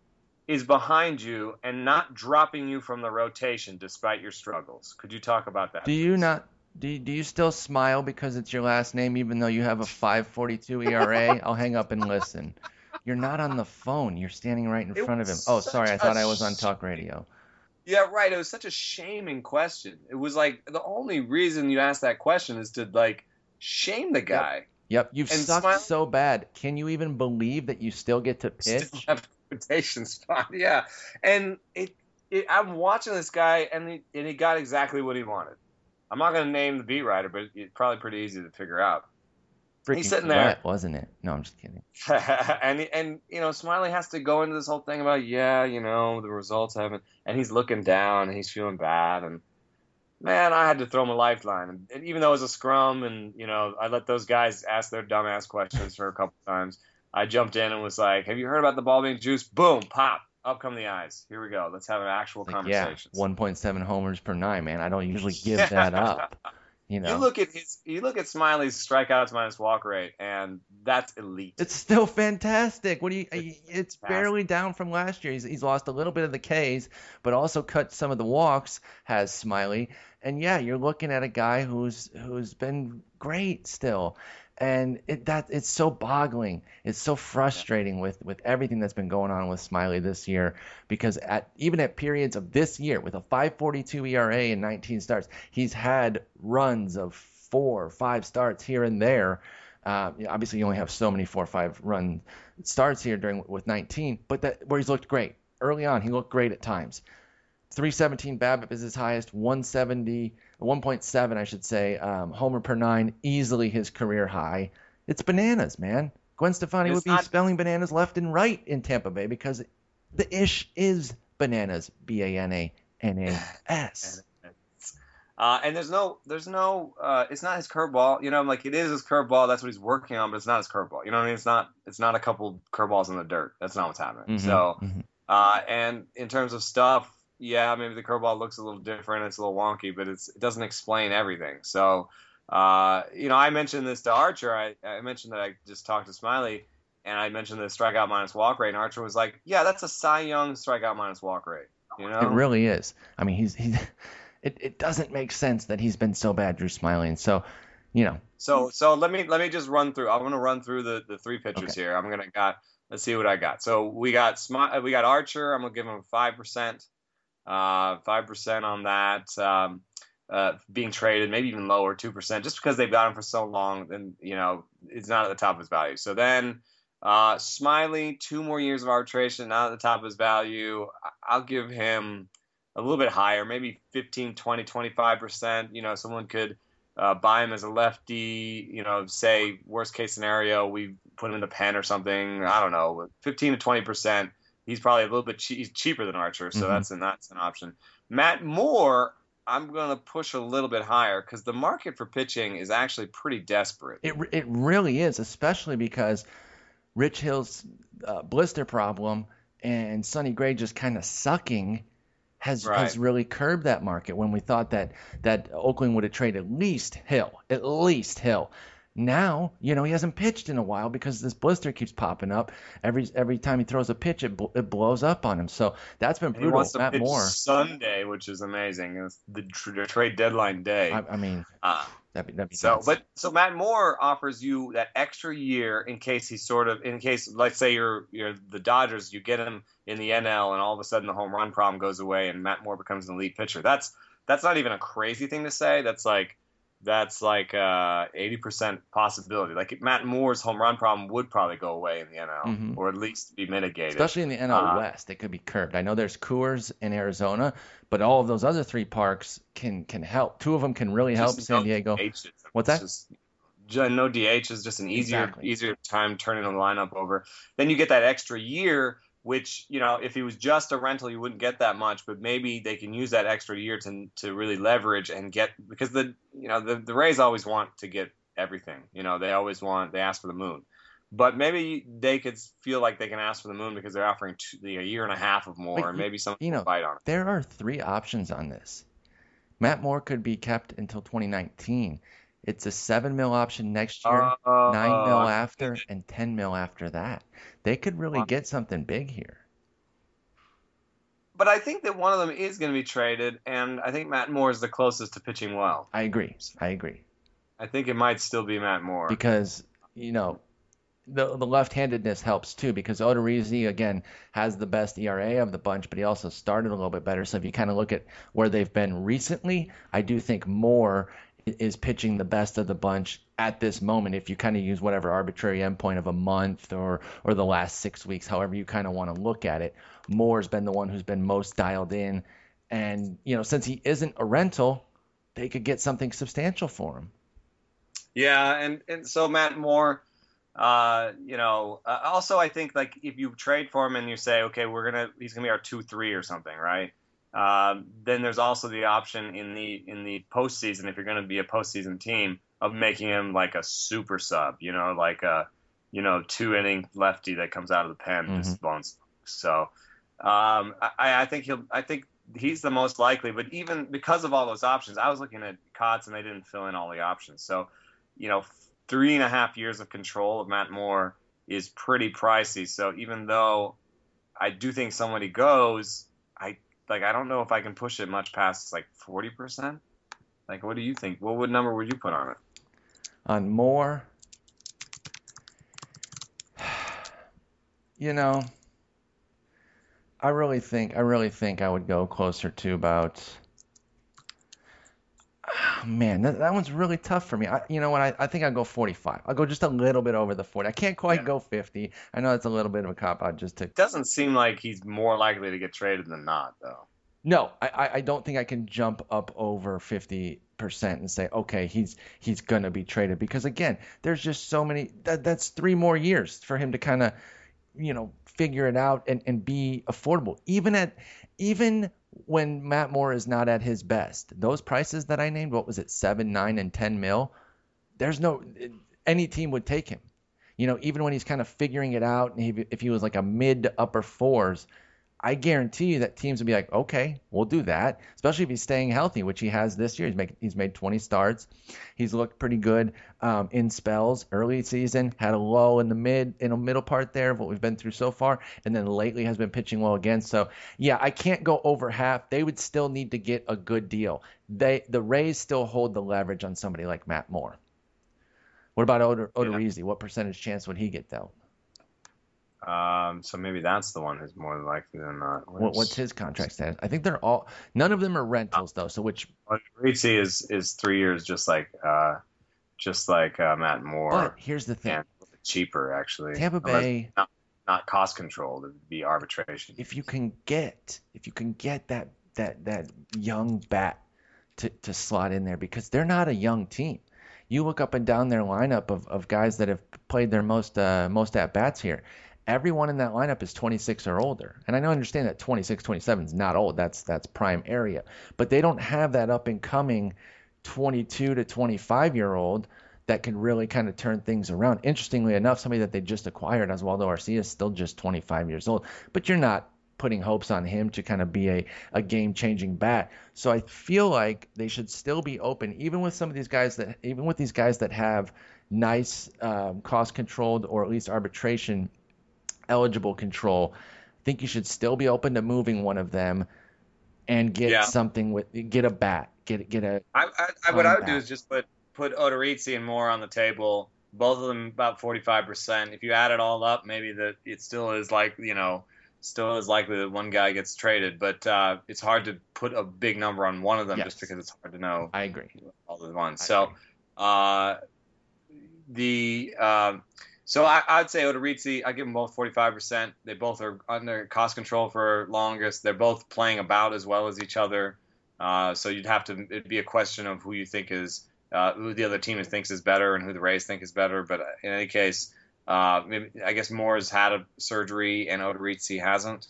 is behind you and not dropping you from the rotation despite your struggles. Could you talk about that? Do you not? Do you, do you still smile because it's your last name, even though you have a 5.42 ERA? I'll hang up and listen. You're not on the phone. You're standing right in It front of him. Oh, sorry. I thought I was on talk radio. Yeah, right. It was such a shaming question. It was like the only reason you asked that question is to like shame the guy. Yep. You've And sucked smile- so bad. Can you even believe that you still get to pitch? Still have a spot. Yeah, and it, it I'm watching this guy, and he, and he got exactly what he wanted. I'm not going to name the beat writer, but it's probably pretty easy to figure out. Freaking sitting there. wasn't it? No, I'm just kidding. and and you know, Smyly has to go into this whole thing about yeah, you know, the results haven't, and he's looking down and he's feeling bad, and man, I had to throw him a lifeline, and even though it was a scrum, and you know, I let those guys ask their dumbass questions for a couple times. I jumped in and was like, "Have you heard about the ball being juice?" Boom, pop, up come the eyes. Here we go. Let's have an actual Like, yeah, conversation. 1.7 homers per nine, man. I don't usually give Yeah. that up. You know, You look at his, you look at Smyly's strikeouts minus walk rate, and that's elite. It's still fantastic. What do you? It's fantastic. barely down from last year. He's, he's lost a little bit of the Ks, but also cut some of the walks. Has Smyly, and yeah, you're looking at a guy who's who's been great still, and it that it's so boggling. It's so frustrating with with everything that's been going on with Smyly this year because at even at periods of this year with a 5.42 ERA and 19 starts, he's had runs of four, five starts here and there. Uh, obviously, you only have so many four or five run starts here during with 19, but that where he's looked great early on. He looked great at times. 317 BABIP is his highest. 170, 1.7, I should say. Um, homer per nine, easily his career high. It's bananas, man. Gwen Stefani It's would be not- spelling bananas left and right in Tampa Bay because the ish is bananas. B A N A N A S. Uh, and there's no, there's no, uh, it's not his curveball. You know, I'm like it is his curveball. That's what he's working on, but it's not his curveball. You know what I mean? It's not, it's not a couple curveballs in the dirt. That's not what's happening. Mhm, So, mhm. uh, and in terms of stuff, yeah, maybe the curveball looks a little different. It's a little wonky, but it's, it doesn't explain everything. So, uh, you know, I mentioned this to Archer. I, I mentioned that I just talked to Smyly, and I mentioned the strikeout minus walk rate, and Archer was like, "Yeah, that's a Cy Young strikeout minus walk rate." You know, It really is. I mean, he's he's. It, it doesn't make sense that he's been so bad, Drew Smyly. And so, you know, So so let me let me just run through. I'm gonna run through the, the three pitchers Okay. here. I'm gonna got let's see what I got. So we got Smi- we got Archer. I'm gonna give him five percent, uh, five percent on that. Um, uh, being traded, maybe even lower, two percent, just because they've got him for so long. And you know it's not at the top of his value. So then. Uh, Smyly, two more years of arbitration, not at the top of his value. I'll give him a little bit higher, maybe 15, 20, 25%. You know, someone could uh, buy him as a lefty. You know, say worst case scenario, we put him in the pen or something. I don't know, fifteen to twenty percent. He's probably a little bit che- he's cheaper than Archer, so Mhm. that's an that's an option. Matt Moore, I'm going to push a little bit higher because the market for pitching is actually pretty desperate. it it really is, especially because Rich Hill's uh, blister problem and Sonny Gray just kind of sucking has Right. has really curbed that market. When we thought that that Oakland would have traded at least Hill, at least Hill. Now, you know, he hasn't pitched in a while because this blister keeps popping up. Every every time he throws a pitch, it, bl- it blows up on him. So that's been brutal. Matt Moore. Sunday, which is amazing. It's the, tr- trade deadline day. I, I mean, Uh, that'd be, that'd be So, nuts. but so Matt Moore offers you that extra year in case he's sort of in case, let's say you're you're the Dodgers, you get him in the NL, and all of a sudden the home run problem goes away, and Matt Moore becomes an elite pitcher. That's that's not even a crazy thing to say. That's like that's like uh, eighty percent possibility. Like Matt Moore's home run problem would probably go away in the NL, Mhm. or at least be mitigated. Especially in the NL Uh, West, it could be curbed. I know there's Coors in Arizona, but all of those other three parks can can help. Two of them can really help San no Diego. DH. What's that? Just, ju- no DH is just an easier Exactly. easier time turning the lineup over. Then you get that extra year, which you know if he was just a rental, you wouldn't get that much. But maybe they can use that extra year to to really leverage and get because the you know the the Rays always want to get everything. You know they always want they ask for the moon. But maybe they could feel like they can ask for the moon because they're offering two, a year and a half of more, Like, and maybe some you know, bite on it. There are three options on this. Matt Moore could be kept until 2019. It's a seven mil option next year, Uh, nine mil after, and ten mil after that. They could really get something big here. but I think that one of them is going to be traded, and I think Matt Moore is the closest to pitching well. I agree. I agree. I think it might still be Matt Moore because you know the the left-handedness helps too because Odorizzi again has the best ERA of the bunch, but he also started a little bit better. So if you kind of look at where they've been recently, I do think Moore is pitching the best of the bunch at this moment. If you kind of use whatever arbitrary endpoint of a month or or the last six weeks, however you kind of want to look at it, Moore's been the one who's been most dialed in. And you know, since he isn't a rental, they could get something substantial for him. Yeah, and and so Matt Moore uh, you know, uh, also I think like if you trade for him and you say, okay, we're gonna he's gonna be our two three or something, right? Um, then there's also the option in the in the postseason if you're gonna be a postseason team of making him like a super sub, you know, like a you know two inning lefty that comes out of the pen mm-hmm. just bones. So um, I, I think he'll I think he's the most likely, but even because of all those options, I was looking at Cots and they didn't fill in all the options. So you know, three and a half years of control of Matt Moore is pretty pricey. So even though I do think somebody goes, I like I don't know if I can push it much past like forty percent. Like, what do you think? What would number would you put on it? On more, you know, I really think I really think I would go closer to about man, that, that one's really tough for me. I, you know what? I, I think I'll go 45. I'll go just a little bit over the 40. I can't quite yeah. go 50. I know that's a little bit of a cop out just to. It doesn't seem like he's more likely to get traded than not, though. No, I, I don't think I can jump up over 50 percent and say, okay, he's he's gonna be traded because again, there's just so many. That, that's three more years for him to kind of, you know, figure it out and, and be affordable. Even at even when Matt Moore is not at his best. Those prices that I named, what was it, seven, nine, and ten mil? There's no any team would take him. You know, even when he's kind of figuring it out, and he, if he was like a mid to upper fours, I guarantee you that teams would be like, okay, we'll do that. Especially if he's staying healthy, which he has this year. He's made he's made 20 starts. He's looked pretty good um, in spells. Early season had a low in the mid in the middle part there of what we've been through so far, and then lately has been pitching well again. So yeah, I can't go over half. They would still need to get a good deal. They the Rays still hold the leverage on somebody like Matt Moore. What about Odor, Odorizzi? Yeah. What percentage chance would he get though? Um, so maybe that's the one who's more likely than not. What, what's his contract status? I think they're all. None of them are rentals though. So which? Ritzy is is three years, just like uh, just like uh, Matt Moore. But here's the thing: cheaper actually. Tampa Bay. Not, not cost controlled. It would be arbitration. If you can get, if you can get that that that young bat to to slot in there, because they're not a young team. You look up and down their lineup of, of guys that have played their most uh, most at bats here everyone in that lineup is 26 or older. And I know understand that 26, 27 is not old. That's that's prime area. But they don't have that up and coming 22 to 25 year old that can really kind of turn things around. Interestingly enough, somebody that they just acquired, Oswaldo Arcia, is still just 25 years old. But you're not putting hopes on him to kind of be a, a game changing bat. So I feel like they should still be open, even with some of these guys that even with these guys that have nice um, cost controlled or at least arbitration eligible control, I think you should still be open to moving one of them and get yeah. something with get a bat, get get a. I, I, I what I would bat. do is just put put Odorizzi and Moore on the table. Both of them about forty five percent. If you add it all up, maybe that it still is like you know still is likely that one guy gets traded, but uh, it's hard to put a big number on one of them yes. just because it's hard to know. I agree. All the ones. So, uh, the uh, so I, would say Odorizzi, I give them both 45%. They both are under cost control for longest. They're both playing about as well as each other. Uh, so you'd have to, it'd be a question of who you think is, uh, who the other team thinks is better and who the Rays think is better. But in any case, uh, maybe, I guess Moore's had a surgery and Odorizzi hasn't.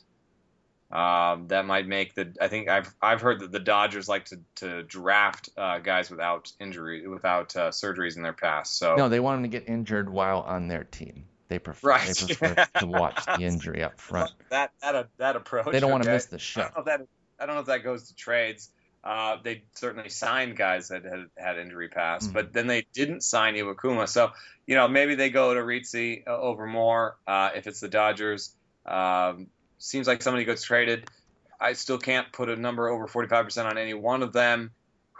Um, that might make the. I think I've I've heard that the Dodgers like to to draft uh, guys without injury, without uh, surgeries in their past. So no, they want them to get injured while on their team. They prefer right. they prefer to watch the injury up front. That that that approach. They don't okay. want to miss the show. I don't know if that, I don't know if that goes to trades. Uh, they certainly signed guys that had had injury past, mm but then they didn't sign Iwakuma. So you know maybe they go to Ritzy uh, over Moore uh, if it's the Dodgers. Um, seems like somebody gets traded. I still can't put a number over 45% on any one of them.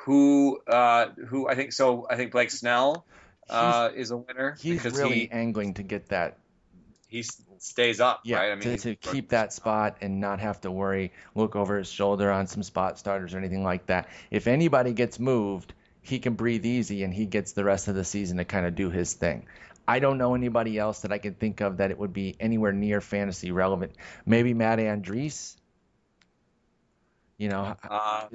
Who uh, who I think so? I think Blake Snell uh, is a winner He's really he angling to get that he stays up, Yeah, right? I mean, to, to keep that spot and not have to worry, look over his shoulder on some spot starters or anything like that. If anybody gets moved, he can breathe easy and he gets the rest of the season to kind of do his thing. I don't know anybody else that I can think of that it would be anywhere near fantasy relevant. Maybe Matt Andriese. You know, uh,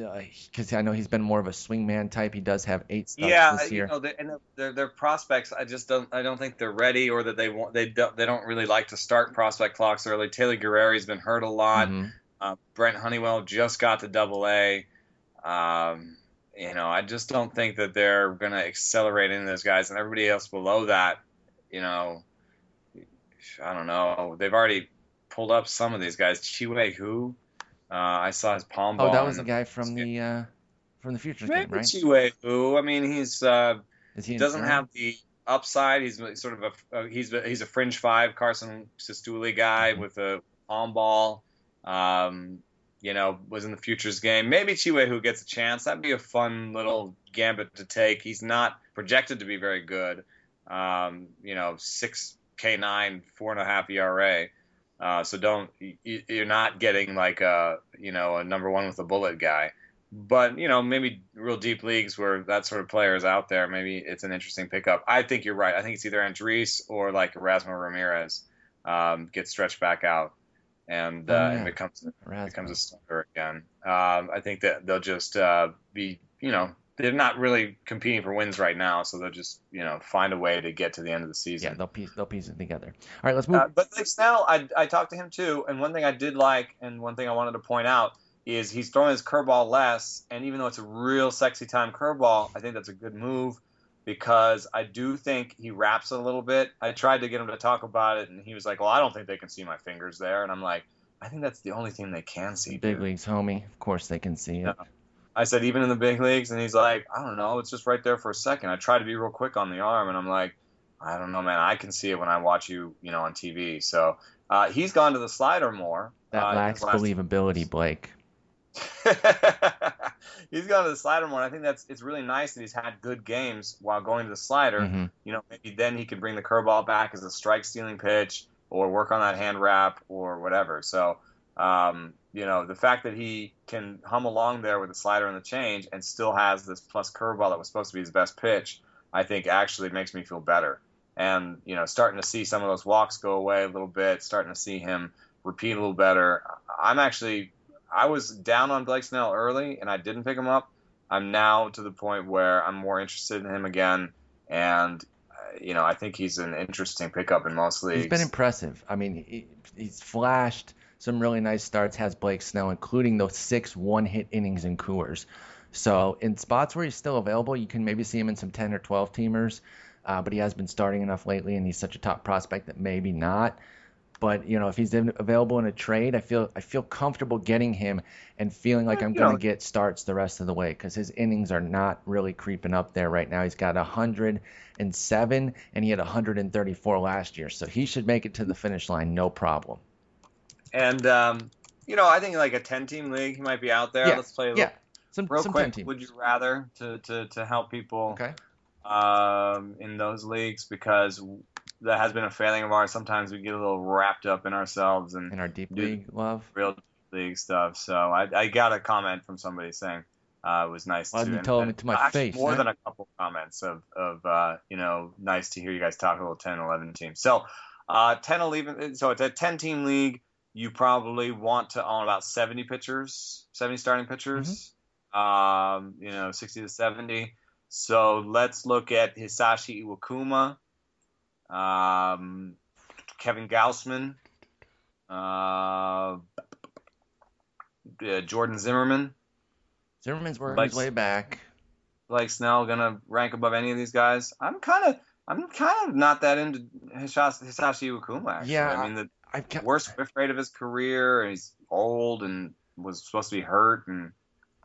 because I know he's been more of a swingman type. He does have eight starts yeah, this you year. know, they, and their their prospects. I just don't. I don't think they're ready, or that they want. They don't. They don't really like to start prospect clocks early. Taylor Guerrieri's been hurt a lot. Mhm. Uh, Brent Honeywell just got to Double A. Um, you know, I just don't think that they're going to accelerate into those guys, and everybody else below that. You know, I don't know. They've already pulled up some of these guys. Chih-Wei Hu. Uh, I saw his palm ball. Oh, that was the guy from the uh, from the Futures game, right? Chih-Wei Hu. I mean, he's. Uh, he doesn't have the upside. He's sort of a uh, he's a, he's a fringe five Carson Sestouli guy Mhm. with a palm ball. Um, you know, was in the futures game. Maybe Chih-Wei Hu gets a chance. That'd be a fun little gambit to take. He's not projected to be very good. Um, you know, six K nine, four and a half ERA. Uh, so don't you, you're not getting like a you know a number one with a bullet guy but you know maybe real deep leagues where that sort of player is out there maybe it's an interesting pickup i think you're right i think it's either Andriese or like erasmo ramirez um, gets stretched back out and, uh, Oh, yeah. and becomes Rasmus. becomes a starter again um, i think that they'll just uh, be you know they're not really competing for wins right now so they'll just you know find a way to get to the end of the season Yeah, they'll piece they'll piece it together. All right, let's move. uh, but like Snell, I, I talked to him too, and one thing I did like, and one thing I wanted to point out is he's throwing his curveball less, and even though it's a real sexy time curveball, I think that's a good move because I do think he wraps it a little bit. I tried to get him to talk about it, and he was like, "Well, I don't think they can see my fingers there," and I'm like, "I think that's the only thing they can see." Big dude." leagues, homie. Of course they can see it. I said, even in the big leagues, and he's like, I don't know, it's just right there for a second. I try to be real quick on the arm, and I'm like, I don't know, man. I can see it when I watch you, you know, on TV. So uh, he's gone to the slider more. That uh, lacks believability, Blake. he's gone to the slider more. And I think that's it's really nice that he's had good games while going to the slider. Mhm. You know, maybe then he can bring the curveball back as a strike stealing pitch, or work on that hand wrap, or whatever. So, um, you know, the fact that he can hum along there with the slider and the change, and still has this plus curveball that was supposed to be his best pitch, I think actually makes me feel better. And you know, starting to see some of those walks go away a little bit, starting to see him repeat a little better. I'm actually I was down on Blake Snell early, and I didn't pick him up. I'm now to the point where I'm more interested in him again, and uh, you know I think he's an interesting pickup in most leagues. He's been impressive. I mean, he, he's flashed some really nice starts. Has Blake Snell, including those six one-hit innings in Coors. So in spots where he's still available, you can maybe see him in some 10 or 12 teamers. Uh, but he has been starting enough lately, and he's such a top prospect that maybe not. But you know, if he's available in a trade, I feel I feel comfortable getting him and feeling like I'm going to get starts the rest of the way because his innings are not really creeping up there right now. He's got 107, and he had 134 last year, so he should make it to the finish line no problem. And um, you know I think like a 10 team league, he might be out there. Yeah, Let's play a little, Yeah, some real some quick. Would you rather to to to help people? Okay. um, in those leagues because that has been a failing of ours. Sometimes we get a little wrapped up in ourselves and In our deep league love. real league stuff. So I, I got a comment from somebody saying uh, it was nice Why to. you tell him to my actually face, More huh? than a couple comments of of uh, you know nice to hear you guys talk a little 10, 11 teams. So uh, 10, 11. So it's a ten team league. You probably want to own about seventy pitchers, seventy starting pitchers. Um, you know, sixty to seventy. So let's look at Hisashi Iwakuma, um, Kevin Gausman, uh, uh, Jordan Zimmermann. Zimmermann's working his way back. Like Snell gonna rank above any of these guys? I'm kind of, I'm kind of not that into Hisashi, Hisashi Iwakuma. Actually, Yeah, I mean the I've got, worst whiff rate of his career, and he's old and was supposed to be hurt, and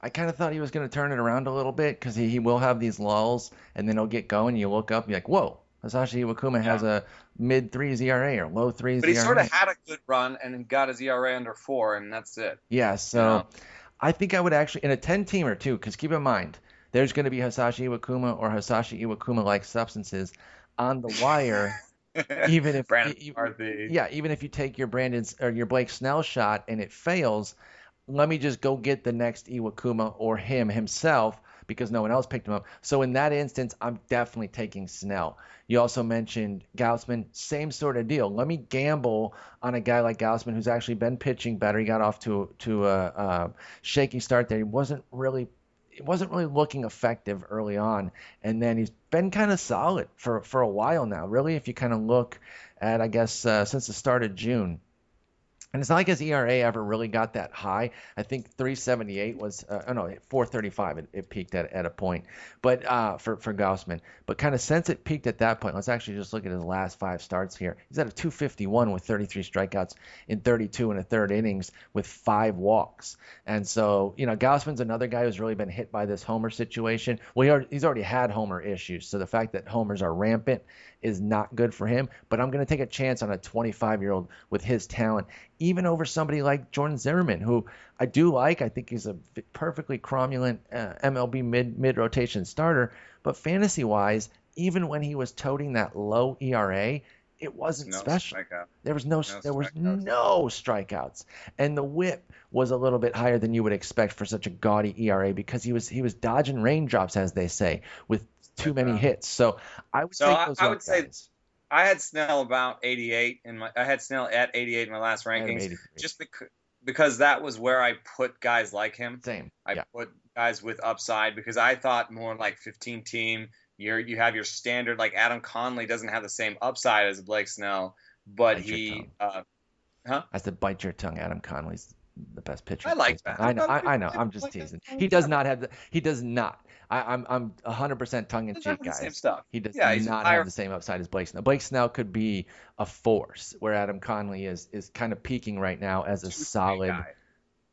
I kind of thought he was going to turn it around a little bit because he, he will have these lulls and then he'll get going. You look up, and you're like, whoa, Masashi Iwakuma has a mid threes ERA or low threes. But he ERA. sort of had a good run and got his ERA under four, and that's it. Yeah, so Yeah. I think I would actually in a ten teamer too, because keep in mind there's going to be Hisashi Iwakuma or Hisashi Iwakuma like substances on the wire. Even if Brandon e- e- yeah, even if you take your Brandon's or your Blake Snell shot and it fails, let me just go get the next Iwakuma or him himself because no one else picked him up. So in that instance, I'm definitely taking Snell. You also mentioned Gausman, same sort of deal. Let me gamble on a guy like Gausman who's actually been pitching better. He got off to to a, a shaky start there. He wasn't really it wasn't really looking effective early on, and then he's been kind of solid for for a while now. Really, if you kind of look at, I guess, uh, since the start of June. And it's not like his ERA ever really got that high. I think 378 was, uh, oh no, 435 it, it peaked at, at a point, but uh, for for Gausman. But kind of since it peaked at that point, let's actually just look at his last five starts here. He's at a 251 with 33 strikeouts in 32 and a third innings with five walks. And so, you know, Gausman's another guy who's really been hit by this homer situation. Well, he already, he's already had homer issues, so the fact that homers are rampant is not good for him. But I'm going to take a chance on a 25 year old with his talent, even over somebody like Jordan Zimmermann, who I do like. I think he's a perfectly cromulent uh, MLB mid mid rotation starter. But fantasy wise, even when he was toting that low ERA, it wasn't No special. strikeout. There was no, No there was strikeouts. no strikeouts, and the WHIP was a little bit higher than you would expect for such a gaudy ERA because he was he was dodging raindrops, as they say, with too many hits. So I would So take I- those I would say guys. I had Snell about 88 in my. I had Snell at 88 in my last I had him rankings, just because because that was where I put guys like him. same. I yeah, put guys with upside because I thought more like 15 team. You're you have your standard like Adam Conley doesn't have the same upside as Blake Snell, but Bite he uh, I said bite your tongue. Adam Conley's the best pitcher. I like that. I know. I, I know. I'm- I'm just teasing. He does not have the. He does not. I, I'm I'm 100% tongue in cheek, the same stuff. He does Yeah, not higher- have the same upside as Blake Snell. Blake Snell could be a force, where Adam Conley is is kind of peaking right now as a solid guy.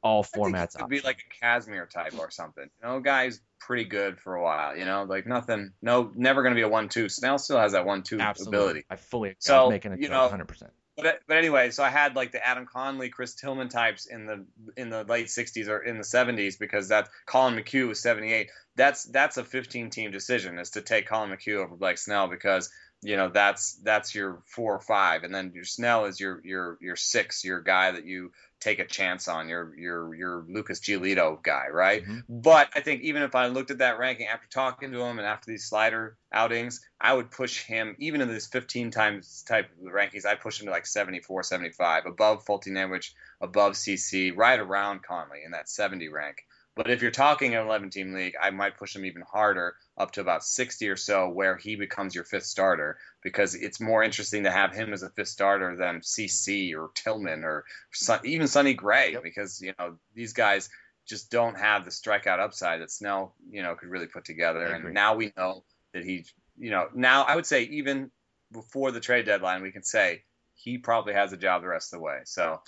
all formats could be like a Kazmir type or something. You know, guy's pretty good for a while. You know, like nothing. No, never going to be a one-two. Snell still has that one-two Absolutely. ability. I fully agree. So, making a you know, 100%. But but anyway, so I had like the Adam Conley, Chris Tillman types in the in the late '60s or in the '70s because that Collin McHugh was '78. That's that's a 15 team decision is to take Collin McHugh over Blake Snell because you know that's that's your four or five, and then your Snell is your your your six, your guy that you take a chance on, your your your Lucas Giolito guy, right? Mhm. But I think even if I looked at that ranking after talking to him and after these slider outings, I would push him, even in this 15 times type of rankings, I'd push him to like 74, 75, above Foltynewicz, above CC, right around Conley in that 70 rank. But if you're talking an 11 team league, I might push him even harder, up to about 60 or so, where he becomes your fifth starter, because it's more interesting to have him as a fifth starter than CC or Tillman or even Sonny Gray, Yep. because you know these guys just don't have the strikeout upside that Snell, you know, could really put together. And now we know that he, you know, now I would say even before the trade deadline, we can say he probably has a job the rest of the way. So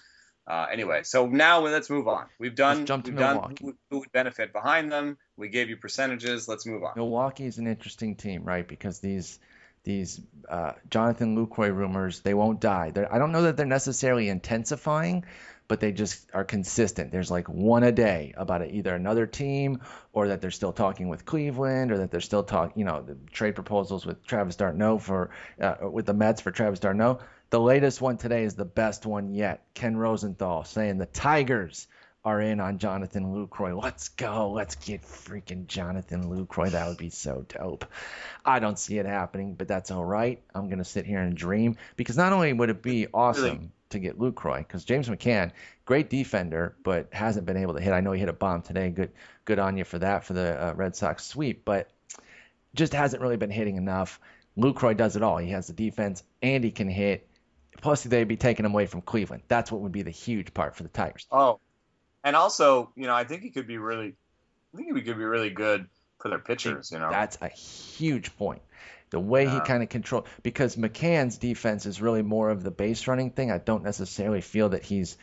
uh, anyway, so now let's move on. We've done Let's jump to we've done Milwaukee. who, who would benefit behind them. We gave you percentages. Let's move on. Milwaukee is an interesting team, right? Because these these uh, Jonathan Lucroy rumors they won't die. They're, I don't know that they're necessarily intensifying, but they just are consistent. There's like one a day about it, either another team or that they're still talking with Cleveland or that they're still talking, you know, the trade proposals with Travis d'Arnaud for uh, with the Mets for Travis d'Arnaud. The latest one today is the best one yet. Ken Rosenthal saying the Tigers are in on Jonathan Lucroy. Let's go. Let's get freaking Jonathan Lucroy. That would be so dope. I don't see it happening, but that's all right. I'm going to sit here and dream because not only would it be awesome to get Lucroy, because James McCann, great defender, but hasn't been able to hit. I know he hit a bomb today. Good, good on you for that for the uh, Red Sox sweep, but just hasn't really been hitting enough. Lucroy does it all. He has the defense and he can hit. Plus, they'd be taking him away from Cleveland. That's what would be the huge part for the Tigers. Oh, and also, you know, I think he could be really, I think he could be really good for their pitchers. You know, That's a huge point. The way he kind of control because McCann's defense is really more of the base running thing. I don't necessarily feel that he's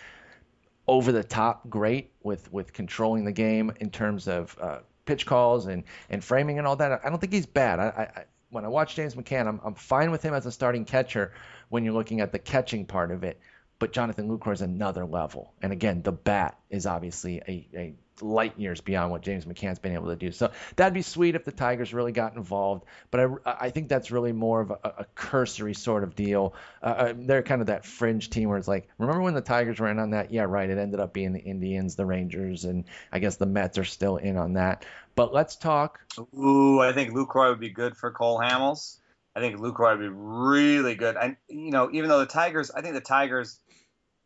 over the top great with with controlling the game in terms of uh, pitch calls and and framing and all that. I don't think he's bad. I, I when I watch James McCann, I'm, I'm fine with him as a starting catcher when you're looking at the catching part of it. But Jonathan Lucroy is another level. And again, the bat is obviously a, a light years beyond what James McCann's been able to do. So that'd be sweet if the Tigers really got involved. But I, I think that's really more of a, a cursory sort of deal. Uh, uh, they're kind of that fringe team where it's like, remember when the Tigers in on that? Yeah, right. It ended up being the Indians, the Rangers, and I guess the Mets are still in on that. But let's talk. Ooh, I think Lucroy would be good for Cole Hamels. I think Lucroy would be really good. And you know, even though the Tigers, I think the Tigers,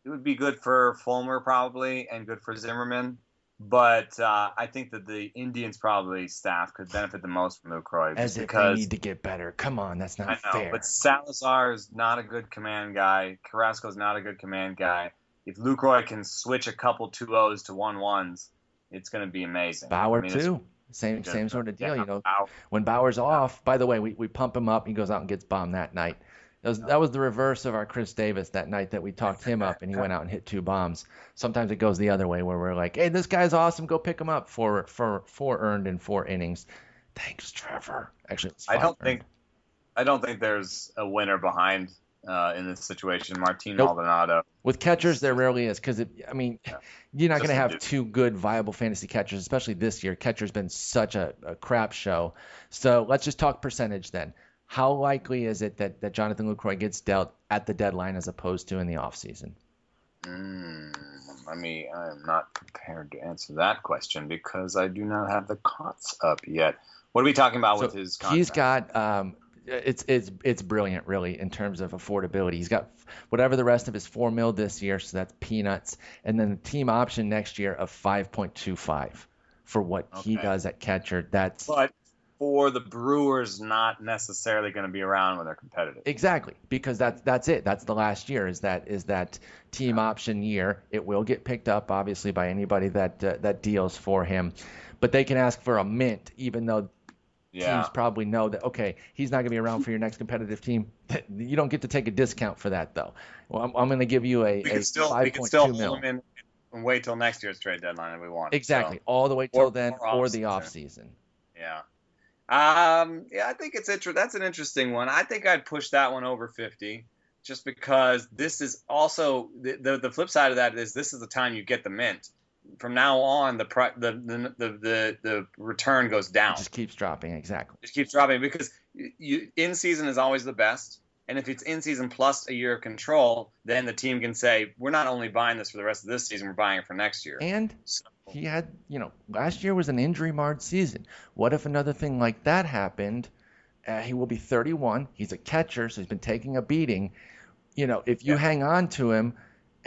it would be good for Fulmer probably and good for Zimmermann. But uh, I think that the Indians probably staff could benefit the most from Lucroy As if because they need to get better. Come on, that's not I know, fair. but Salazar is not a good command guy. Carrasco is not a good command guy. If Lucroy can switch a couple two O's to one ones, it's going to be amazing. Bauer I mean, too. Same Yeah, same sort of deal, yeah, you know. Bauer. When Bauer's off, by the way, we, we pump him up. He goes out and gets bombed that night. That was, that was the reverse of our Chris Davis that night that we talked him up and he went out and hit two bombs. Sometimes it goes the other way where we're like, hey, this guy's awesome. Go pick him up for for four earned in four innings. Thanks, Trevor. Actually, I don't earned. think I don't think there's a winner behind uh, in this situation. Martin Nope. Maldonado. With catchers, there rarely is because, I mean, Yeah. you're not going to have two good, viable fantasy catchers, especially this year. Catcher's been such a, a crap show. So let's just talk percentage then. How likely is it that, that Jonathan Lucroy gets dealt at the deadline as opposed to in the offseason? Mm, I mean, I am not prepared to answer that question because I do not have the cots up yet. What are we talking about with his contract? He's got um, it's it's it's brilliant, really, in terms of affordability. He's got whatever the rest of his four mil this year, so that's peanuts, and then the team option next year of five point two five for what he does at catcher. That's but for the Brewers, not necessarily going to be around when they're competitive. Exactly, because that's that's it. That's the last year. Is that is that team option year? It will get picked up, obviously, by anybody that uh, that deals for him, but they can ask for a mint, even though yeah. teams probably know that okay, he's not going to be around for your next competitive team. You don't get to take a discount for that, though. Well, I'm, I'm going to give you a, we a still we can still hold mil. him in and wait till next year's trade deadline if we want. Exactly, So, all the way till Or- then, or or the off-season. yeah. Um, yeah, I think it's inter- That's an interesting one. I think I'd push that one over fifty, just because this is also the, the the flip side of that is this is the time you get the mint. From now on, the pri- the, the the the return goes down. It just keeps dropping. Exactly. just keeps dropping because you, you in season is always the best. And if it's in season plus a year of control, then the team can say, we're not only buying this for the rest of this season, we're buying it for next year. And So, he had, you know, last year was an injury marred season. What if another thing like that happened? Uh, he will be 31. He's a catcher, so he's been taking a beating. You know, if you Yeah. hang on to him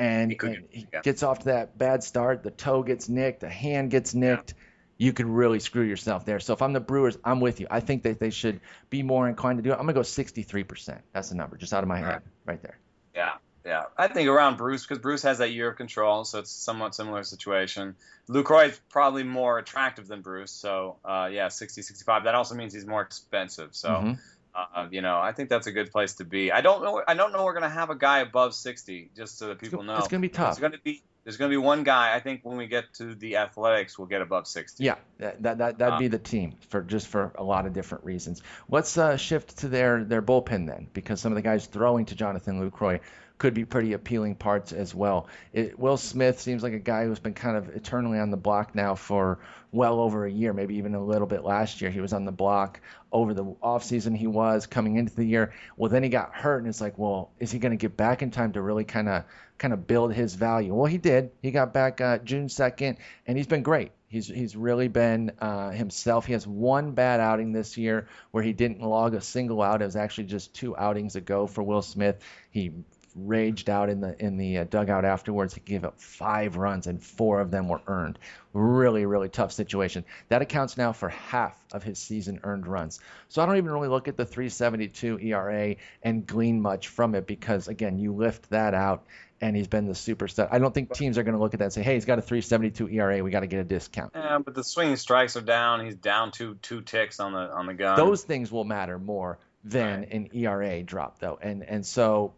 and, He and he yeah. gets off to that bad start, the toe gets nicked, the hand gets nicked, you could really screw yourself there. So if I'm the Brewers, I'm with you. I think that they should be more inclined to do it. I'm going to go 63%. That's the number, just out of my head, right there. yeah, yeah. I think around Bruce, because Bruce has that year of control, so it's a somewhat similar situation. Lucroy is probably more attractive than Bruce, so uh, yeah, 60, 65. That also means he's more expensive. So, Mhm. Uh, you know, I think that's a good place to be. I don't know. I don't know we're going to have a guy above 60, just so that people It's know. It's going to be tough. There's going to be there's to be one guy. I think when we get to the athletics, we'll get above 60. Yeah, that that that that'd Uh, be the team for just for a lot of different reasons. Let's uh, shift to their their bullpen then, because some of the guys throwing to Jonathan Lucroy could be pretty appealing parts as well. It, Will Smith seems like a guy who's been kind of eternally on the block now for well over a year, maybe even a little bit last year. He was on the block over the offseason. He was coming into the year. Well, then he got hurt, and it's like, well, is he going to get back in time to really kind of kind of build his value? Well, he did. He got back uh, June 2nd, and he's been great. He's he's really been uh, himself. He has one bad outing this year where he didn't log a single out. It was actually just two outings ago for Will Smith. He raged out in the in the uh, dugout afterwards. He gave up five runs and four of them were earned. Really, really tough situation. That accounts now for half of his season earned runs. So I don't even really look at the 372 ERA and glean much from it because again, you lift that out and he's been the superstar. I don't think teams are going to look at that and say, "Hey, he's got a 372 ERA. We got to get a discount." Yeah, but the swinging strikes are down. He's down two two ticks on the on the gun. Those things will matter more than Right. an ERA drop, though, and and so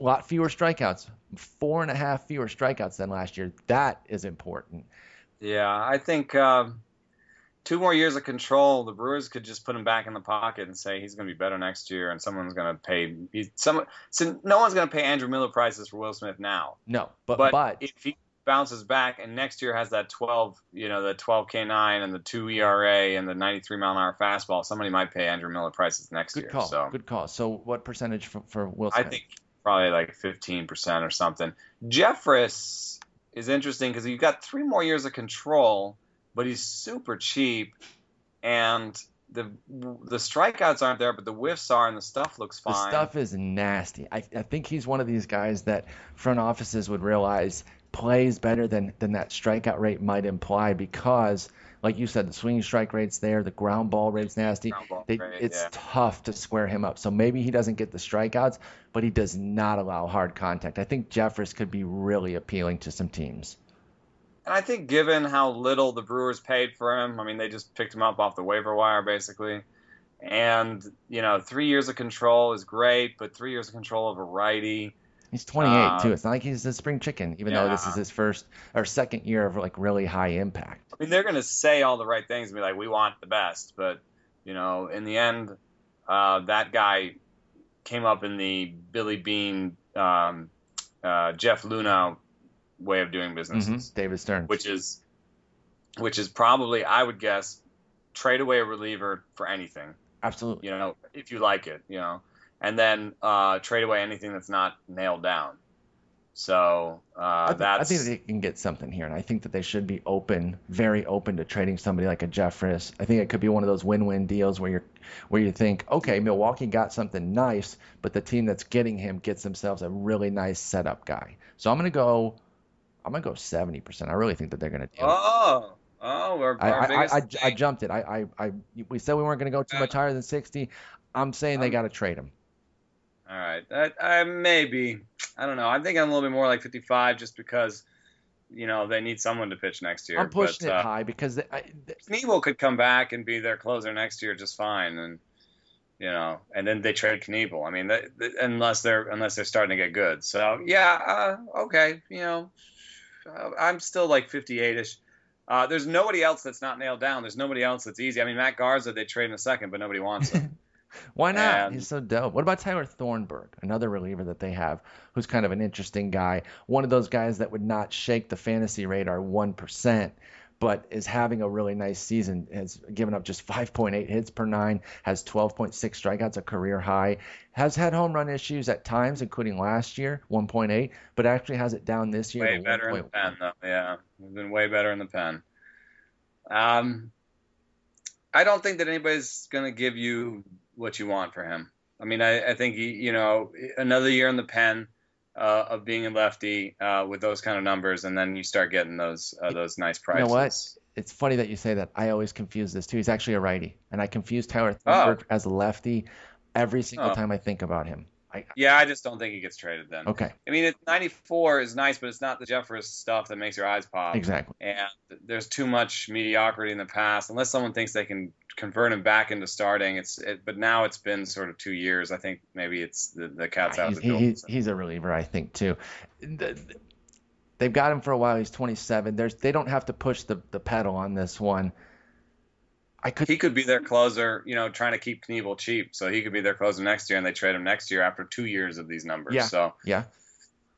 a lot fewer strikeouts, four and a half fewer strikeouts than last year. That is important. Yeah, I think um, two more years of control, the Brewers could just put him back in the pocket and say he's going to be better next year, and someone's going to pay. Some, so no one's going to pay Andrew Miller prices for Will Smith now. No, but But, but, if he bounces back and next year has that 12, you know, the 12 K9 and the two ERA and the 93 mile an hour fastball, somebody might pay Andrew Miller prices next good year. call. So Good call. So what percentage for, for Will I Smith? think probably like 15% or something. Jeffress is interesting because you've got three more years of control, but he's super cheap, and the the strikeouts aren't there, but the whiffs are, and the stuff looks fine. The stuff is nasty. I, I think he's one of these guys that front offices would realize plays better than, than that strikeout rate might imply because, like you said, the swinging strike rate's there, the ground ball rate's nasty. Ball They, rate, it's yeah. tough to square him up. So maybe he doesn't get the strikeouts, but he does not allow hard contact. I think Jeffress could be really appealing to some teams. And I think given how little the Brewers paid for him, I mean, they just picked him up off the waiver wire basically. And, you know, three years of control is great, but three years of control of a righty. He's 28 Uh, too. It's not like he's a spring chicken, even though this is his first or second year of like really high impact. I mean, they're going to say all the right things and be like, we want the best. But, you know, in the end, uh, that guy came up in the Billy Beane, um, uh, Jeff Luhnow way of doing business, Mhm. David Stearns. which is, which is probably, I would guess, trade away a reliever for anything. Absolutely. you know, if you like it, you know, and then uh, trade away anything that's not nailed down. So uh, I, th- I think they can get something here, and I think that they should be open, very open to trading somebody like a Jeffress. I think it could be one of those win-win deals where you're, where you think, okay, Milwaukee got something nice, but the team that's getting him gets themselves a really nice setup guy. So I'm gonna go, I'm gonna go 70%. I really think that they're gonna do. it. oh oh we're I, our I, I, I, I jumped it. I, I, I, we said we weren't gonna go too much higher than 60. I'm saying they Um, got to trade him. All right, that, I maybe I don't know. I'm thinking I'm a little bit more like 55, just because you know they need someone to pitch next year. I'm pushing but, it uh, high because I, Knebel could come back and be their closer next year just fine, and you know, and then they trade Knebel. I mean, th th unless they're unless they're starting to get good. So yeah, uh, okay, you know, uh, I'm still like 58ish. Uh, there's nobody else that's not nailed down. There's nobody else that's easy. I mean, Matt Garza they trade in a second, but nobody wants him. Why not? And- He's so dope. What about Tyler Thornburg, another reliever that they have, who's kind of an interesting guy. One of those guys that would not shake the fantasy radar one percent, but is having a really nice season. Has given up just 5.8 hits per nine, has 12.6 strikeouts, a career high. Has had home run issues at times, including last year, 1.8, but actually has it down this year. way better in the pen, though. Yeah, we've been way better in the pen. Um, I don't think that anybody's going to give you what you want for him. I mean, I, I think he, you know, another year in the pen uh, of being a lefty uh, with those kind of numbers, and then you start getting those uh, those nice You know what? It's funny that you say that. I always confuse this too. He's actually a righty, and I confuse Tyler Oh. As a lefty every single Oh. time I think about him. I, Yeah, I just don't think he gets traded then. okay, I mean, it, 94 is nice, but it's not the Jeffress stuff that makes your eyes pop. exactly. and there's too much mediocrity in the past. Unless someone thinks they can convert him back into starting, it's. It, but now it's been sort of two years. I think maybe it's the, the cat's out He's, of the he- door. he's, he's a reliever, I think too. The- the- They've got him for a while. He's 27. There's they don't have to push the, the pedal on this one. I could he could be their closer, you know, trying to keep Knebel cheap. So he could be their closer next year, and they trade him next year after two years of these numbers. Yeah. So yeah.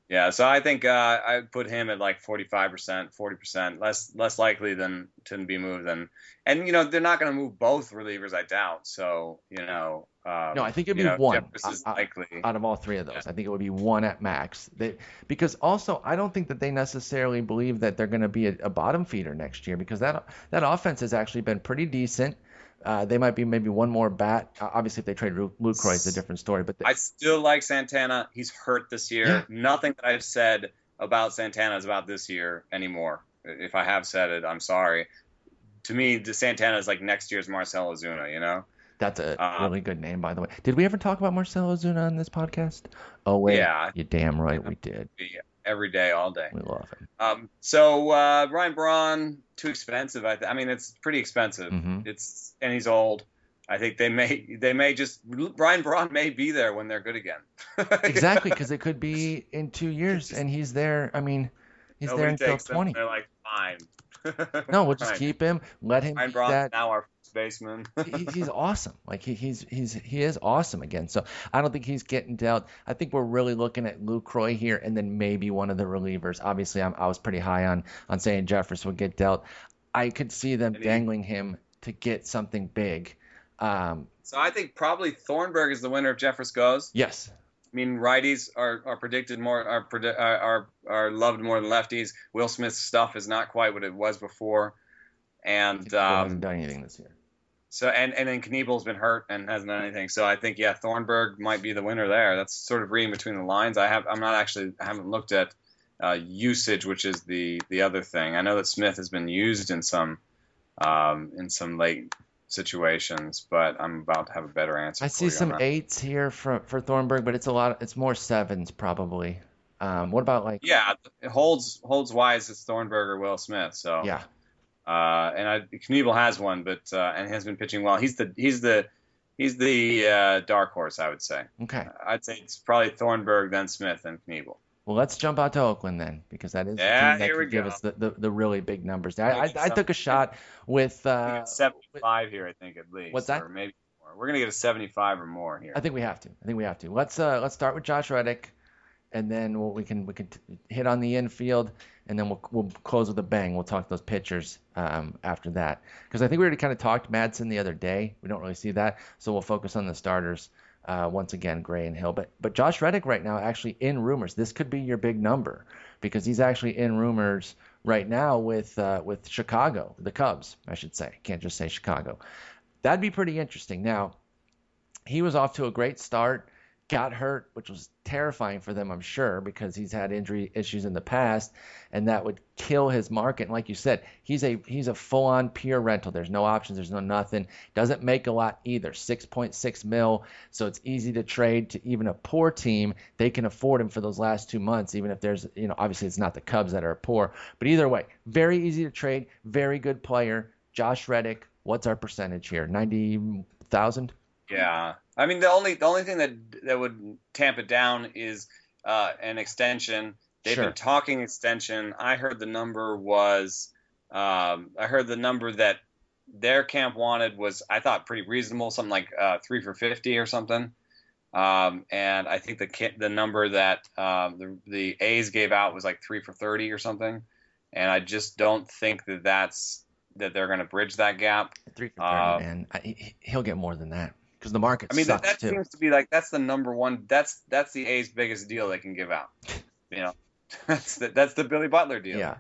Yeah, so I think uh, I put him at like 45%, 40%, less less likely than to be moved than, and you know they're not going to move both relievers, I doubt. So you know, um, No, I think it'd be know, one. Jeffress is I- I- likely. out of all three of those. I think it would be one at max. They, because also, I don't think that they necessarily believe that they're going to be a, a bottom feeder next year because that that offense has actually been pretty decent. Uh, they might be maybe one more bat. Uh, obviously, if they trade Lu- Lucroy, it's a different story. But I still like Santana. He's hurt this year. Yeah. Nothing that I've said about Santana is about this year anymore. If I have said it, I'm sorry. To me, the Santana is like next year's Marcell Ozuna. You know? that's a Uh, really good name, by the way. Did we ever talk about Marcell Ozuna on this podcast? Oh wait, Yeah. you damn right we did. Be Every day, all day. We love him. Um, so uh, Ryan Braun, too expensive. I, th- I mean, it's pretty expensive. hmm It's and he's old. I think they may they may just Ryan Braun may be there when they're good again. Exactly, because it could be in two years, and he's there. I mean, he's there until takes them. 20. They're like fine. No, we'll just Right. keep him. Let him Ryan Braun's that. now our baseman. he, he's awesome. Like he, he's he's he is awesome again. So I don't think he's getting dealt. I think we're really looking at Lucroy here, and then maybe one of the relievers. Obviously, I'm, I was pretty high on on saying Jeffress would get dealt. I could see them he- dangling him to get something big. Um, so I think probably Thornburg is the winner if Jeffress goes. yes, I mean, righties are, are predicted more are, are are loved more than lefties. Will Smith's stuff is not quite what it was before, and he hasn't um, done anything this year. So and and then Knebel's been hurt and hasn't done anything. So I think yeah, Thornburg might be the winner there. That's sort of reading between the lines. I have I'm not actually I haven't looked at uh, usage, which is the the other thing. I know that Smith has been used in some um, in some late situations, but I'm about to have a better answer. I see some eights here for for Thornburg, but it's a lot. It's more sevens probably. Um, what about like Yeah, it holds holds wise it's Thornburg or Will Smith. So yeah? Uh, and I, Knebel has one, but uh, and has been pitching well. He's the he's the he's the uh, dark horse, I would say. Okay. I'd say it's probably Thornburg, then Smith, then Knebel. Well, let's jump out to Oakland then, because that is the team that could give us the, the, the really big numbers. I, I, I took a shot with. Uh, 75 here, I think at least. what's that? Or maybe more. We're gonna get a 75 or more here. I think we have to. I think we have to. Let's uh, let's start with Josh Reddick, and then we'll, we can we can t- hit on the infield, and then we'll we'll close with a bang. We'll talk those pitchers um, after that, because I think we already kind of talked Madson the other day. We don't really see that, so we'll focus on the starters. Uh, once again, Gray and Hill, but but Josh Reddick right now actually in rumors. This could be your big number because he's actually in rumors right now with uh, with Chicago, the Cubs, I should say. Can't just say Chicago. That'd be pretty interesting. Now, he was off to a great start, got hurt, which was terrifying for them, I'm sure, because he's had injury issues in the past, and that would kill his market. And like you said, he's a he's a full-on pure rental. There's no options, there's no nothing. Doesn't make a lot either. 6.6 mil, so it's easy to trade to even a poor team. They can afford him for those last two months, even if there's you know obviously it's not the Cubs that are poor, but either way, very easy to trade, very good player. Josh Reddick, what's our percentage here? Ninety thousand. Yeah, I mean the only the only thing that that would tamp it down is uh, an extension. They've Sure. been talking extension. I heard the number was um, I heard the number that their camp wanted was I thought pretty reasonable, something like uh, three for fifty or something. Um, and I think the the number that um, the the A's gave out was like three for thirty or something. And I just don't think that that's that they're going to bridge that gap. Three for thirty, Uh, man. I, he'll get more than that because the market I mean, that, that seems to be like that's the number one. That's that's the A's biggest deal they can give out. You know, that's the, that's the Billy Butler deal. Yeah,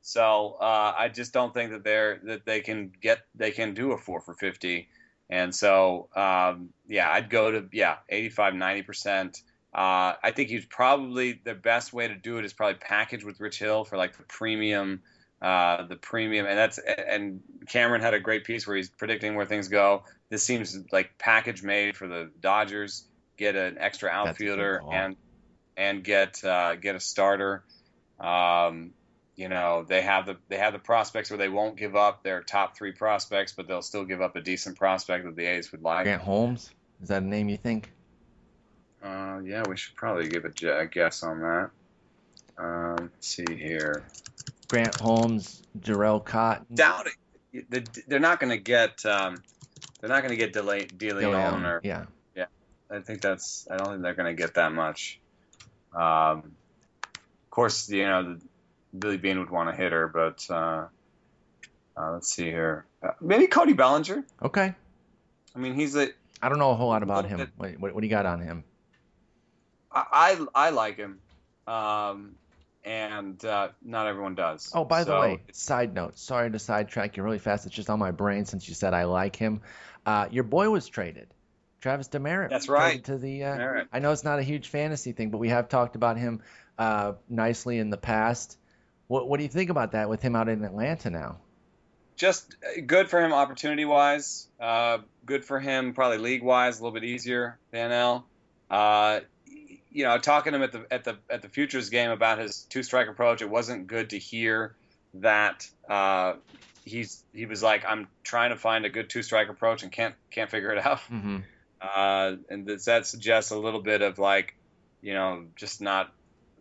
So uh, I just don't think that they're that they can get they can do a four for fifty. And so um, yeah, I'd go to yeah 85, 90 percent. Uh, I think he's probably the best way to do it is probably package with Rich Hill for like the premium, uh, the premium, and that's and Cameron had a great piece where he's predicting where things go. This seems like package made for the Dodgers. Get an extra outfielder and and get uh, get a starter. Um, you know they have the they have the prospects where they won't give up their top three prospects, but they'll still give up a decent prospect that the A's would like. Grant Holmes is that a name you think? Uh, yeah, we should probably give a, guess on that. Um, let's see here. Grant Holmes, Jharel Cotton, Doubt it. They're not going to get. Um, they're not going to get delay, De Leon DeLeon. or Yeah, I think that's. I don't think they're going to get that much. Um, of course, you know, Billy Beane would want a hitter, but uh, uh, let's see here. Uh, maybe Cody Bellinger. okay. I mean, he's a. I don't know a whole lot about him. What, what, what do you got on him? I I, I like him, um, and uh, not everyone does. Oh, by the way, side note. Sorry to sidetrack you really fast. It's just on my brain since you said I like him. Uh, your boy was traded, Travis Demeritte. That's right. To the. Uh, I know it's not a huge fantasy thing, but we have talked about him uh, nicely in the past. What What do you think about that with him out in Atlanta now? just uh, good for him opportunity wise. Uh, good for him probably league wise, a little bit easier than NL. You know, talking to him at the at the at the futures game about his two strike approach, it wasn't good to hear that uh, he's he was like, I'm trying to find a good two strike approach and can't can't figure it out. Mm-hmm. Uh, and this, that suggests a little bit of like, you know, just not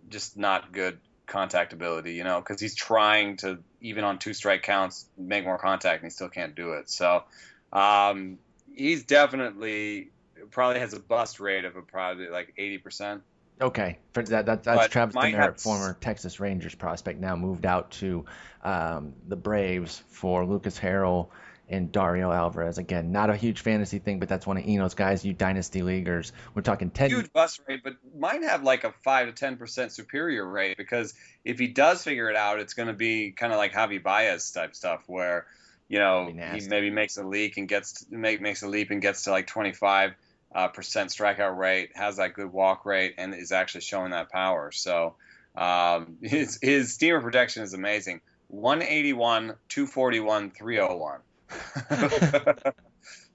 just not good contact ability, you know, because he's trying to even on two strike counts make more contact and he still can't do it. So um, he's definitely probably has a bust rate of a probably like eighty percent. Okay, for that, that that's But Travis have- former Texas Rangers prospect, now moved out to um, the Braves for Lucas Harrell and Dario Alvarez. Again, not a huge fantasy thing, but that's one of Eno's guys. You dynasty leaguers, we're talking ten. huge bust rate, but might have like a five to ten percent superior rate because if he does figure it out, it's going to be kind of like Javi Baez type stuff where you know he maybe makes a leak and gets to, make makes a leap and gets to like twenty five uh, percent strikeout rate, has that good walk rate, and is actually showing that power. So um, his his Steamer projection is amazing. 181, 241, 301.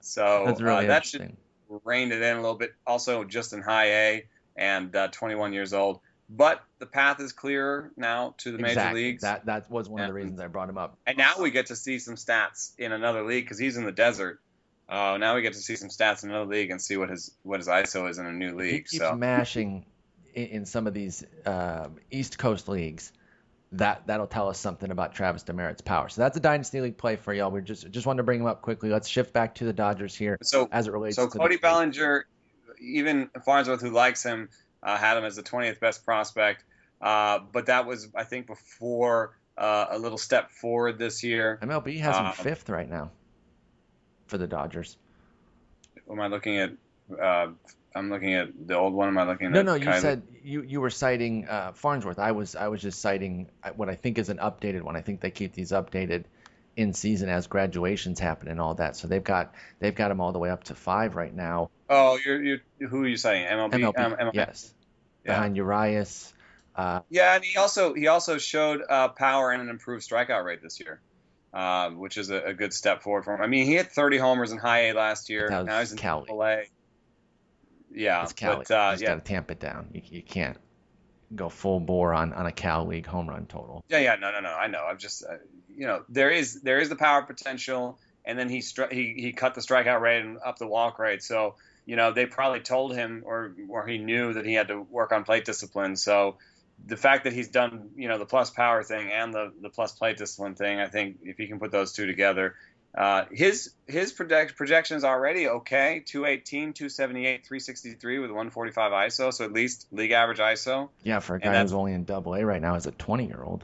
so That's really uh, that should reined it in a little bit. Also, just in high A and uh, 21 years old. But the path is clearer now to the major leagues. That that was one of the reasons I brought him up. and now we get to see some stats in another league because he's in the desert. Uh, now we get to see some stats in another league and see what his what his ISO is in a new league. He keeps So mashing in, some of these uh, East Coast leagues. That that'll tell us something about Travis Demeritte's power. So that's a dynasty league play for y'all. We just just wanted to bring him up quickly. Let's shift back to the Dodgers here so as it relates so to Cody Bellinger, even Farnsworth, who likes him, uh, had him as the 20th best prospect. Uh, but that was, I think, before uh, a little step forward this year. MLB has him Um, fifth right now for the Dodgers. Am I looking at? Uh, I'm looking at the old one. Am I looking No, at? no, no you said you, you were citing uh, Farnsworth. I was I was just citing uh, what I think is an updated one. I think they keep these updated in season as graduations happen and all that. So they've got they've got them all the way up to five right now. Oh, you're you. Who are you saying? MLB. MLB, Um, MLB. yes, Yeah. behind Urias. Uh, Yeah, and he also he also showed uh, power and an improved strikeout rate this year, um, which is a, a good step forward for him. I mean, he hit 30 homers in High A last year. Now he's in Cali. A. Yeah, it's Cali. but uh, you just yeah, got to tamp it down. You, you can't go full bore on, on a Cal League home run total. yeah, yeah. No, no, no. I know. I'm just, uh, you know, there is there is the power potential, and then he stri- he he cut the strikeout rate and up the walk rate. So you know, they probably told him or or he knew that he had to work on plate discipline. So the fact that he's done, you know, the plus power thing and the the plus plate discipline thing, I think if he can put those two together, uh, his his project, projections already okay. 218 278 363 with 145 iso so at least league average iso Yeah, for a guy who's only in Double A right now as a 20 year old.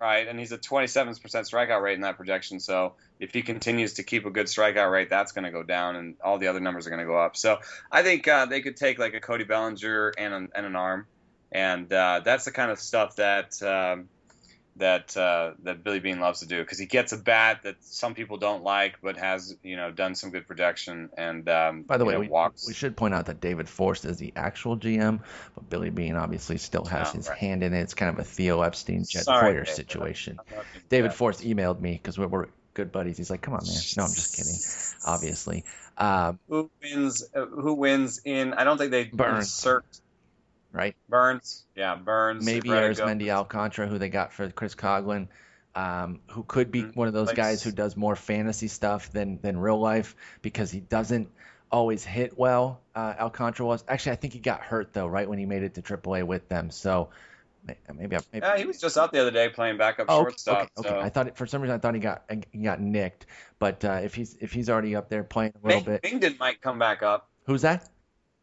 right and he's a 27% strikeout rate in that projection. So if he continues to keep a good strikeout rate that's going to go down and all the other numbers are going to go up. So i think uh, they could take like a cody bellinger and an, and an arm and uh, that's the kind of stuff that um, that uh, that Billy Beane loves to do because he gets a bat that some people don't like, but has you know done some good projection and um, By the way, know, we, walks. we should point out that David Forst is the actual GM, but Billy Beane obviously still has Oh, his right. hand in it. It's kind of a Theo Epstein, Jed Sorry, David. situation. I'm not being David. Forst emailed me because we're, we're good buddies. He's like, "Come on, man." No, I'm just kidding. Obviously, um, Who wins? Uh, who wins in? I don't think they Burns. insert right? Burns. Yeah, Burns. Maybe. Arismendy Alcantara, who they got for Chris Coghlan, um, who could be Mhm. one of those Like guys who does more fantasy stuff than than real life because he doesn't always hit well. Uh, Alcantara was actually, I think he got hurt though, right when he made it to AAA with them. So maybe, I- maybe Yeah, he was just out the other day playing backup Oh, okay, shortstop. okay, okay. so. I thought it, for some reason I thought he got he got nicked, but uh, if he's if he's already up there playing a little Ming- bit, Mengden might come back up. who's that?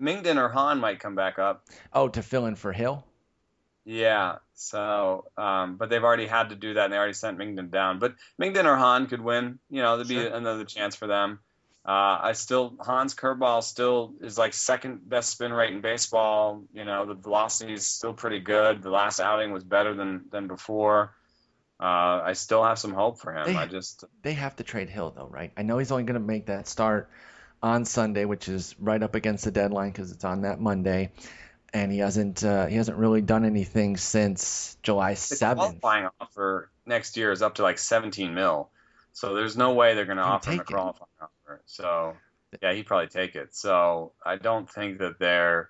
Mengden or Hahn might come back up. Oh, to fill in for Hill. Yeah. So, um, but they've already had to do that, and they already sent Mengden down. But Mengden or Hahn could win. You know, there'd be Sure. another chance for them. Uh, I still Hahn's curveball still is like second best spin rate in baseball. You know, the velocity is still pretty good. The last outing was better than than before. Uh, I still have some hope for him. They- I just They have to trade Hill though, right? I know he's only going to make that start on Sunday, which is right up against the deadline because it's on that Monday, and he hasn't uh, he hasn't really done anything since July seventh. qualifying offer next year is up to like 17 mil. So there's no way they're going to offer him a take it. qualifying offer. So yeah, he'd probably take it. So I don't think that they're.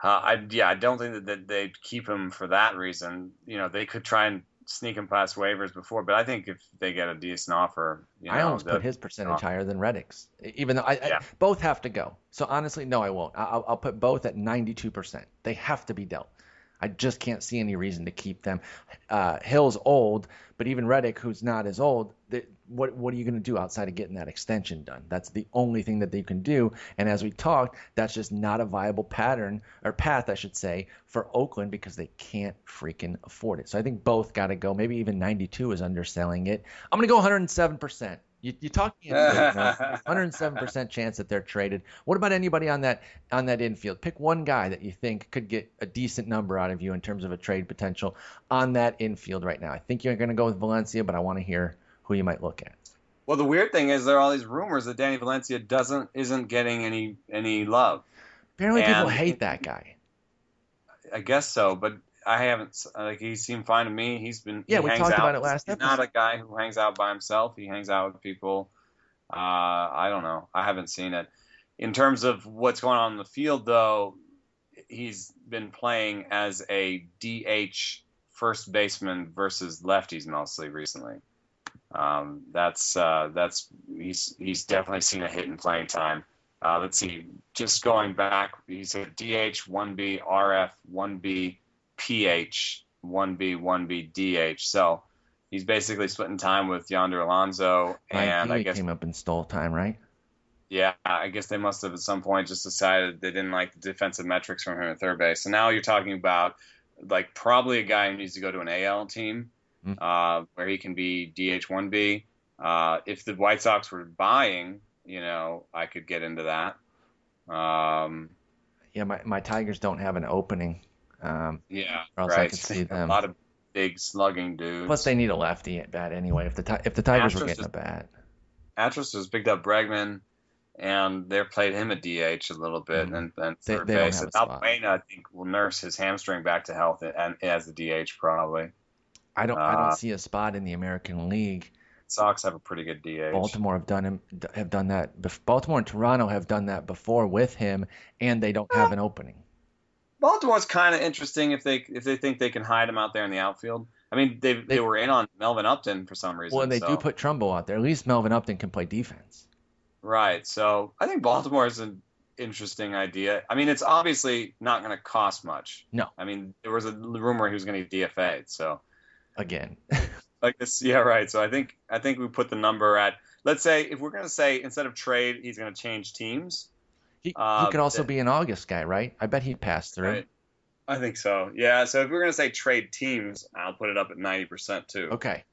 Uh, I yeah, I don't think that, that they'd keep him for that reason. You know, they could try and sneak him past waivers before, but I think if they get a decent offer, you know, I almost put his percentage higher than Reddick's, even though I, I both have to go. So honestly, no, I won't. I'll, I'll put both at ninety two percent. They have to be dealt. I just can't see any reason to keep them. Uh, Hill's old, but even Reddick, who's not as old, they, what what are you going to do outside of getting that extension done? That's the only thing that they can do. And as we talked, that's just not a viable pattern or path, I should say, for Oakland because they can't freaking afford it. So I think both got to go. Maybe even 92 is underselling it. I'm going to go 107 percent. You, you talking 107 percent chance that they're traded. What about anybody on that on that infield? Pick one guy that you think could get a decent number out of you in terms of a trade potential on that infield right now. I think you're going to go with Valencia, but I want to hear who you might look at. Well, the weird thing is there are all these rumors that Danny Valencia doesn't isn't getting any any love. Apparently, and people hate that guy. I guess so, but I haven't like he seemed fine to me. He's been yeah. He we talked out. about it last He's episode. not a guy who hangs out by himself. He hangs out with people. Uh, I don't know. I haven't seen it. In terms of what's going on in the field, though, he's been playing as a DH first baseman versus lefties mostly recently. Um, that's uh, that's he's he's definitely seen a hit in playing time. Uh, let's see, just going back, he's a DH, 1B, RF, 1B, PH, 1B, 1B, DH. So he's basically splitting time with Yonder Alonso, and I guess he came up and stole time, right? yeah, I guess they must have at some point just decided they didn't like the defensive metrics from him at third base. So now you're talking about like probably a guy who needs to go to an AL team Mm. uh, where he can be DH one B. Uh, if the White Sox were buying, you know, I could get into that. Um, Yeah, my, my Tigers don't have an opening. Um, yeah, else I right. could see a lot of big slugging dudes. plus, they need a lefty at bat anyway. If the if the Tigers were getting just- a bat, Astros has picked up Bregman, and they're played him at DH a little bit Mhm. and, and They- third they don't base. have And a spot. Valbuena, I think, will nurse his hamstring back to health and as the DH probably. I don't I Uh, don't see a spot in the American League. Sox have a pretty good DH. Baltimore have done him have done that. bef- Baltimore and Toronto have done that before with him, and they don't have an opening. Baltimore's kind of interesting if they if they think they can hide him out there in the outfield. I mean, they they, They- were in on Melvin Upton for some reason. Well, and they so- do put Trumbo out there. At least Melvin Upton can play defense. right. So I think Baltimore is an interesting idea. I mean, it's obviously not going to cost much. No. I mean, there was a rumor he was going to get DFA'd. So Again, like this, yeah, right. So I think I think we put the number at let's say if we're going to say instead of trade, he's going to change teams. he, Uh, he could also be an August guy, right? I bet he'd pass through. Right. I think so. Yeah. So if we're going to say trade teams, I'll put it up at ninety percent too. Okay.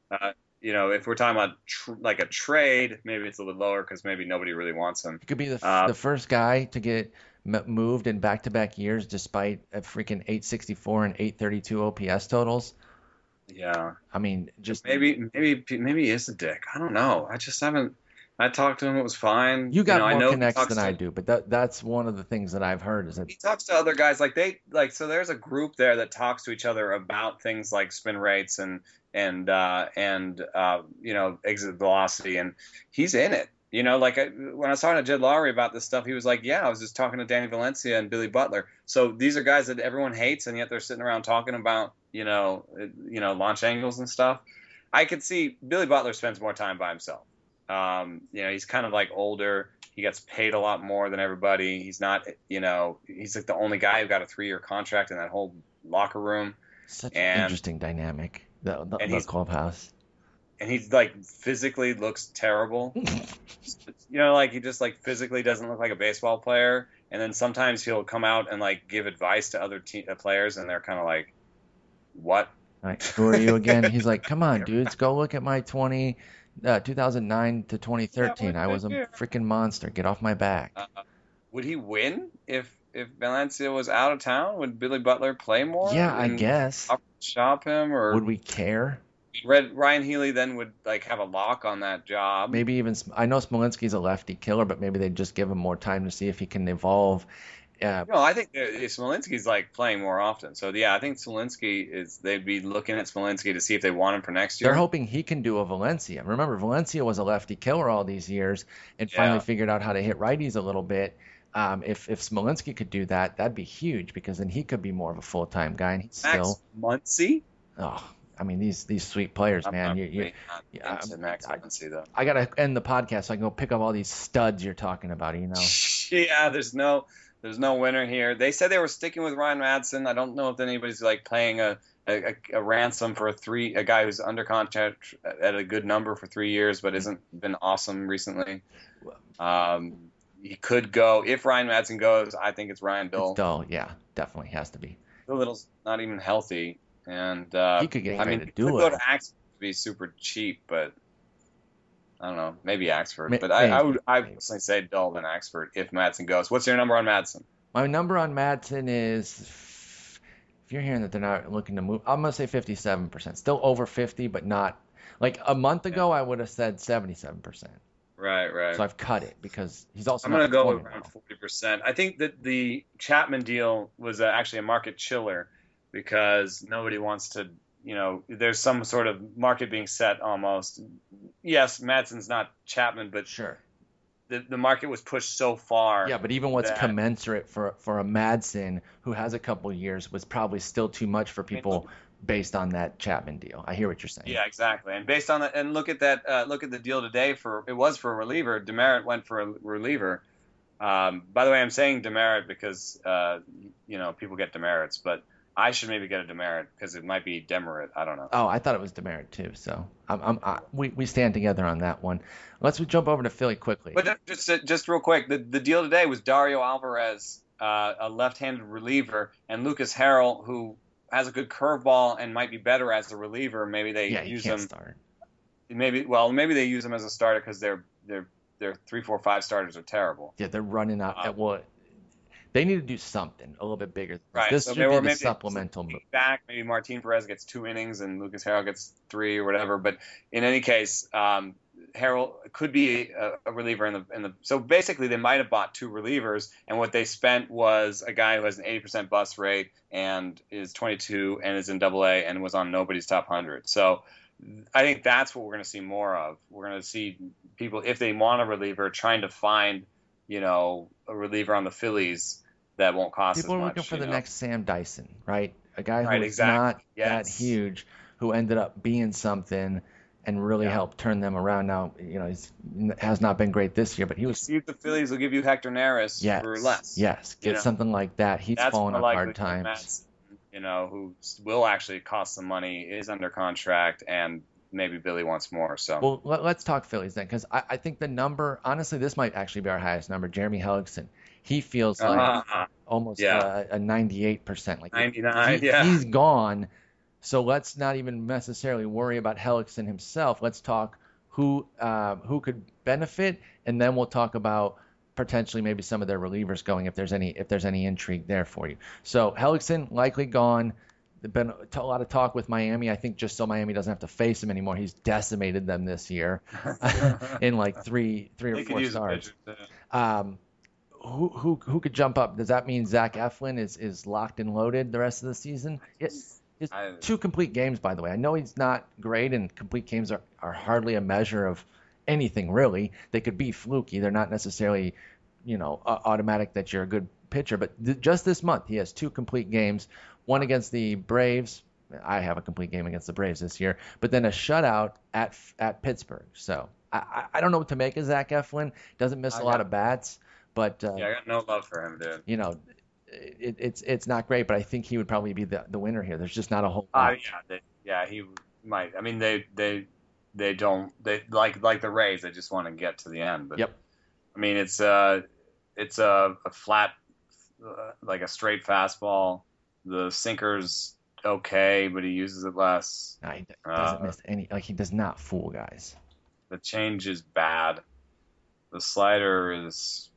you know, if we're talking about tr- like a trade, maybe it's a little lower because maybe nobody really wants him. He could be the, f Uh, the first guy to get m- moved in back-to-back years despite a freaking 864 and 832 OPS totals. Yeah, I mean, just maybe maybe maybe he is a dick. I don't know. I just haven't. I talked to him. It was fine. you got know, I more know he connects than I do, but that that's one of the things that I've heard is that He talks to other guys like they like so. There's a group there that talks to each other about things like spin rates and and uh, and uh, you know exit velocity, and he's in it. You know, like I, when I was talking to Jed Lowrie about this stuff, he was like, "Yeah, I was just talking to Danny Valencia and Billy Butler. So these are guys that everyone hates, and yet they're sitting around talking about, you know, uh, you know, launch angles and stuff. I could see Billy Butler spends more time by himself. Um, you know, he's kind of like older. He gets paid a lot more than everybody. He's not, you know, he's like the only guy who got a three-year contract in that whole locker room, such an interesting dynamic. The, the, and the clubhouse. And he like physically looks terrible. you know, like he just like physically doesn't look like a baseball player. And then sometimes he'll come out and like give advice to other te- uh, players, and they're kind of like, "What?" Like, who are you again? He's like, come on, dudes, go look at my 20, uh, 2009 to 2013. I was a freaking monster. Get off my back. Uh, would he win if if Valencia was out of town? Would Billy Butler play more? Yeah, I guess. shop him, or Would we care? Red, Ryan Healy then would like have a lock on that job. Maybe even I know Smolinski's a lefty killer, but maybe they'd just give him more time to see if he can evolve. Uh, No, I think Smolinski's like playing more often. So yeah, I think Smolinski is. They'd be looking at Smolinski to see if they want him for next year. they're hoping he can do a Valencia. Remember, Valencia was a lefty killer all these years and Yeah. finally figured out how to hit righties a little bit. Um, if if Smolinski could do that, that'd be huge because then he could be more of a full time guy. And he's Max still, Muncy. oh, I mean these these sweet players, I'm man. You, you, really not yeah, I'm- Max I- Muncy. I gotta end the podcast so I can go pick up all these studs you're talking about. You know, yeah, there's no There's no winner here. They said they were sticking with Ryan Madson. I don't know if anybody's like paying a, a, a ransom for a three a guy who's under contract at a good number for three years, but isn't been awesome recently. Um, he could go if Ryan Madson goes. I think it's Ryan Bill. Dull, yeah, definitely has to be. Little's not even healthy, and uh, He could get I mean, to do could it. go to Axford to be super cheap, but I don't know, maybe Axford. May- but I, I would I personally say Dull than Axford if Madson goes. What's your number on Madson? My number on Madson is, if you're hearing that they're not looking to move, I'm gonna say 57%. Still over 50, but not like a month ago. I would have said 77%. Right, right. So I've cut it because he's also I'm going to go around forty percent. I think that the Chapman deal was uh, actually a market chiller because nobody wants to. You know, there's some sort of market being set almost. Yes, Madson's not Chapman, but Sure. the, the market was pushed so far. Yeah, but even what's that- commensurate for for a Madsen who has a couple years was probably still too much for people based on that Chapman deal. I hear what you're saying. Yeah, exactly. And based on that, and look at that. Uh, look at the deal today for it was for a reliever. Demeritte went for a reliever. Um, by the way, I'm saying demerit because uh, you know people get demerits, but I should maybe get a demerit because it might be demerit. I don't know. Oh, I thought it was demerit too. So I'm, I'm, I, we we stand together on that one. Let's jump over to Philly quickly. But just just real quick, the, the deal today was Dario Alvarez, uh, a left-handed reliever, and Lucas Harrell, who has a good curveball and might be better as a reliever. Maybe they yeah, use him. start. Maybe well, maybe they use him as a starter because their their their three, four, five starters are terrible. Yeah, they're running out. Uh, well, they need to do something a little bit bigger. Right. This so should they be the maybe supplemental move. back. Maybe Martin Perez gets two innings and Lucas Harrell gets three or whatever. But in any case, um, Harrell could be a, a reliever in the in the. So basically, they might have bought two relievers, and what they spent was a guy who has an 80% bust rate and is 22 and is in Double A and was on nobody's top 100. So. I think that's what we're going to see more of. We're going to see people, if they want a reliever, trying to find, you know, a reliever on the Phillies that won't cost People are much. looking for the know? next Sam Dyson, right? A guy who's Right, exactly. not that huge, who ended up being something and really Yeah. helped turn them around. Now, you know, he's has not been great this year, but he was See if the Phillies will give you Hector Neris yes, for less. yes, you get know. something like that. He's That's fallen on hard times. Madson, you know, who will actually cost some money, is under contract, and maybe Billy wants more. So Well, let, let's talk Phillies then, because I, I think the number, honestly, this might actually be our highest number. Jeremy Hellickson, he feels like Uh, almost yeah. uh, a 98%. Like 99, he- yeah. He's gone. So let's not even necessarily worry about Hellickson himself. Let's talk who um, who could benefit, and then we'll talk about potentially maybe some of their relievers going if there's any if there's any intrigue there for you. So Hellickson likely gone. Been a lot of talk with Miami. I think just so Miami doesn't have to face him anymore. He's decimated them this year in like three three or they four use a starts. Um, who who who could jump up? Does that mean Zach Eflin is is locked and loaded the rest of the season? It's two complete games, by the way. I know he's not great, and complete games are, are hardly a measure of anything really. They could be fluky. They're not necessarily, you know, automatic that you're a good pitcher. But th- just this month, he has two complete games. One against the Braves. I have a complete game against the Braves this year, but then a shutout at at Pittsburgh. So I, I- I don't know what to make of Zach Eflin. Doesn't miss I a lot of bats, but uh, Yeah, I got no love for him, dude. you know, it, it's it's not great. But I think he would probably be the, the winner here. There's just not a whole Uh, lot. yeah, they, yeah, he might. I mean, they they they don't they like like the Rays. They just want to get to the end. But Yep. I mean, it's uh it's a, a flat uh, like a straight fastball. The sinker's okay, but he uses it less. No, he doesn't Uh, miss any. Like he does not fool guys. The change is bad. The slider is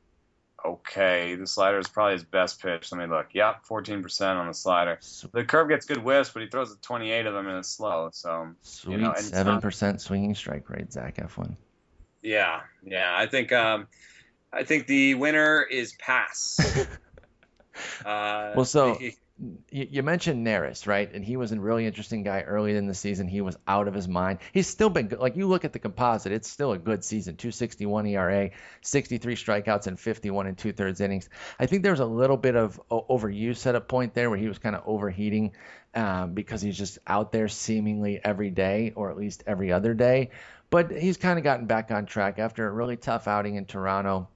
okay. The slider is probably his best pitch. Let me look. Yep, 14% on the slider. The curve gets good whiffs, but he throws a 28 of them and it's slow. So Sweet know, and it's seven not- percent swinging strike rate, Zach Eflin. yeah, yeah. I think um, I think the winner is pass. uh, Well, so- You, mentioned Neris, right? And he was a really interesting guy early in the season. He was out of his mind. He's still been good. Like you look at the composite, it's still a good season. 261 ERA, 63 strikeouts, and 51 and two thirds innings. I think there was a little bit of overuse at a point there where he was kind of overheating um, because he's just out there seemingly every day, or at least every other day. But he's kind of gotten back on track after a really tough outing in Toronto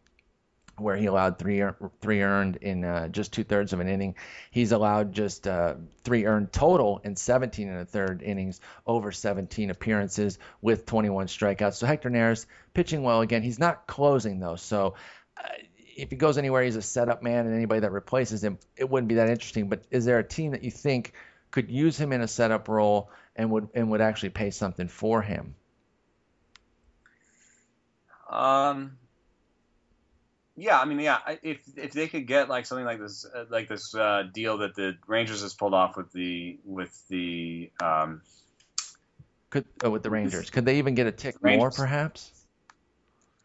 where he allowed three three earned in uh, just two thirds of an inning. He's allowed just uh, three earned total in 17 and a third innings over 17 appearances with 21 strikeouts. So Hector Neris pitching well again. He's not closing though, so. Uh, if he goes anywhere, he's a setup man, and anybody that replaces him, it wouldn't be that interesting. But is there a team that you think could use him in a setup role and would and would actually pay something for him? Um, yeah, I mean, yeah, if if they could get like something like this, uh, like this uh, deal that the Rangers has pulled off with the with the um, could uh, with the Rangers, could they even get a tick Rangers. more, perhaps?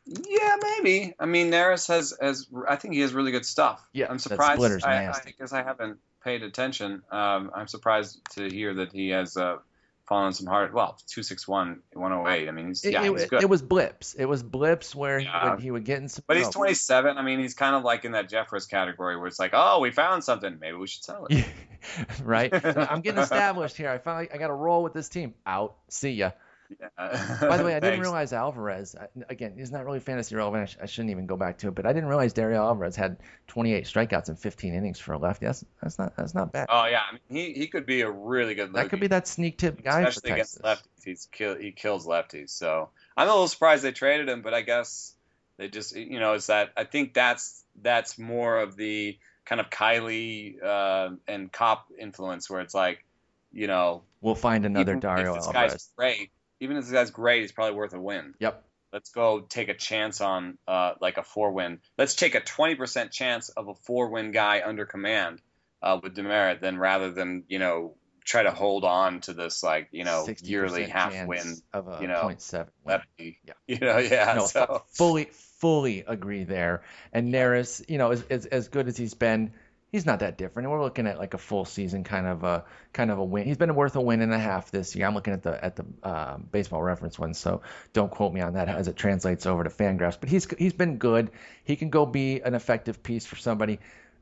Yeah, maybe. I mean, Neris has has I think he has really good stuff. Yeah, I'm surprised. I, I, guess I haven't paid attention. Um, I'm surprised to hear that he has uh, fallen some hard. Well, 261, 108. I mean, he's, yeah, it, he's good. It was blips. It was blips where yeah. he, would, he would get in some. But he's 27. I mean, he's kind of like in that Jeffress category where it's like, oh, we found something. Maybe we should sell it. right. I'm getting established here. I finally I got to roll with this team. Out. See ya. Yeah. By the way, I didn't realize Alvarez. Again, he's not really fantasy relevant. I, sh- I, shouldn't even go back to it, but I didn't realize Dario Alvarez had 28 strikeouts in 15 innings for a lefty. That's that's not that's not bad. Oh yeah, I mean, he he could be a really good. Lefty. That could be that sneak tip guy especially against lefties. He's kill he kills lefties. So I'm a little surprised they traded him, but I guess they just you know is that I think that's that's more of the kind of Kiley uh, and Cop influence where it's like you know we'll find another Dario if this Alvarez. Guy's great even if this guy's great, he's probably worth a win. Yep. Let's go take a chance on uh, like a four win. Let's take a 20% chance of a four win guy under command uh, with Demeritte, than rather than, you know, try to hold on to this like, you know, yearly half win of a you know, 0.7 lefty. Yeah. You know, yeah. No, so. fully, fully agree there. And Neris, you know, as, as, as good as he's been, he's not that different. We're looking at like a full season kind of a kind of a win. He's been worth a win and a half this year. I'm looking at the at the uh, baseball reference one, so don't quote me on that as it translates over to Fangraphs. But he's he's been good. He can go be an effective piece for somebody.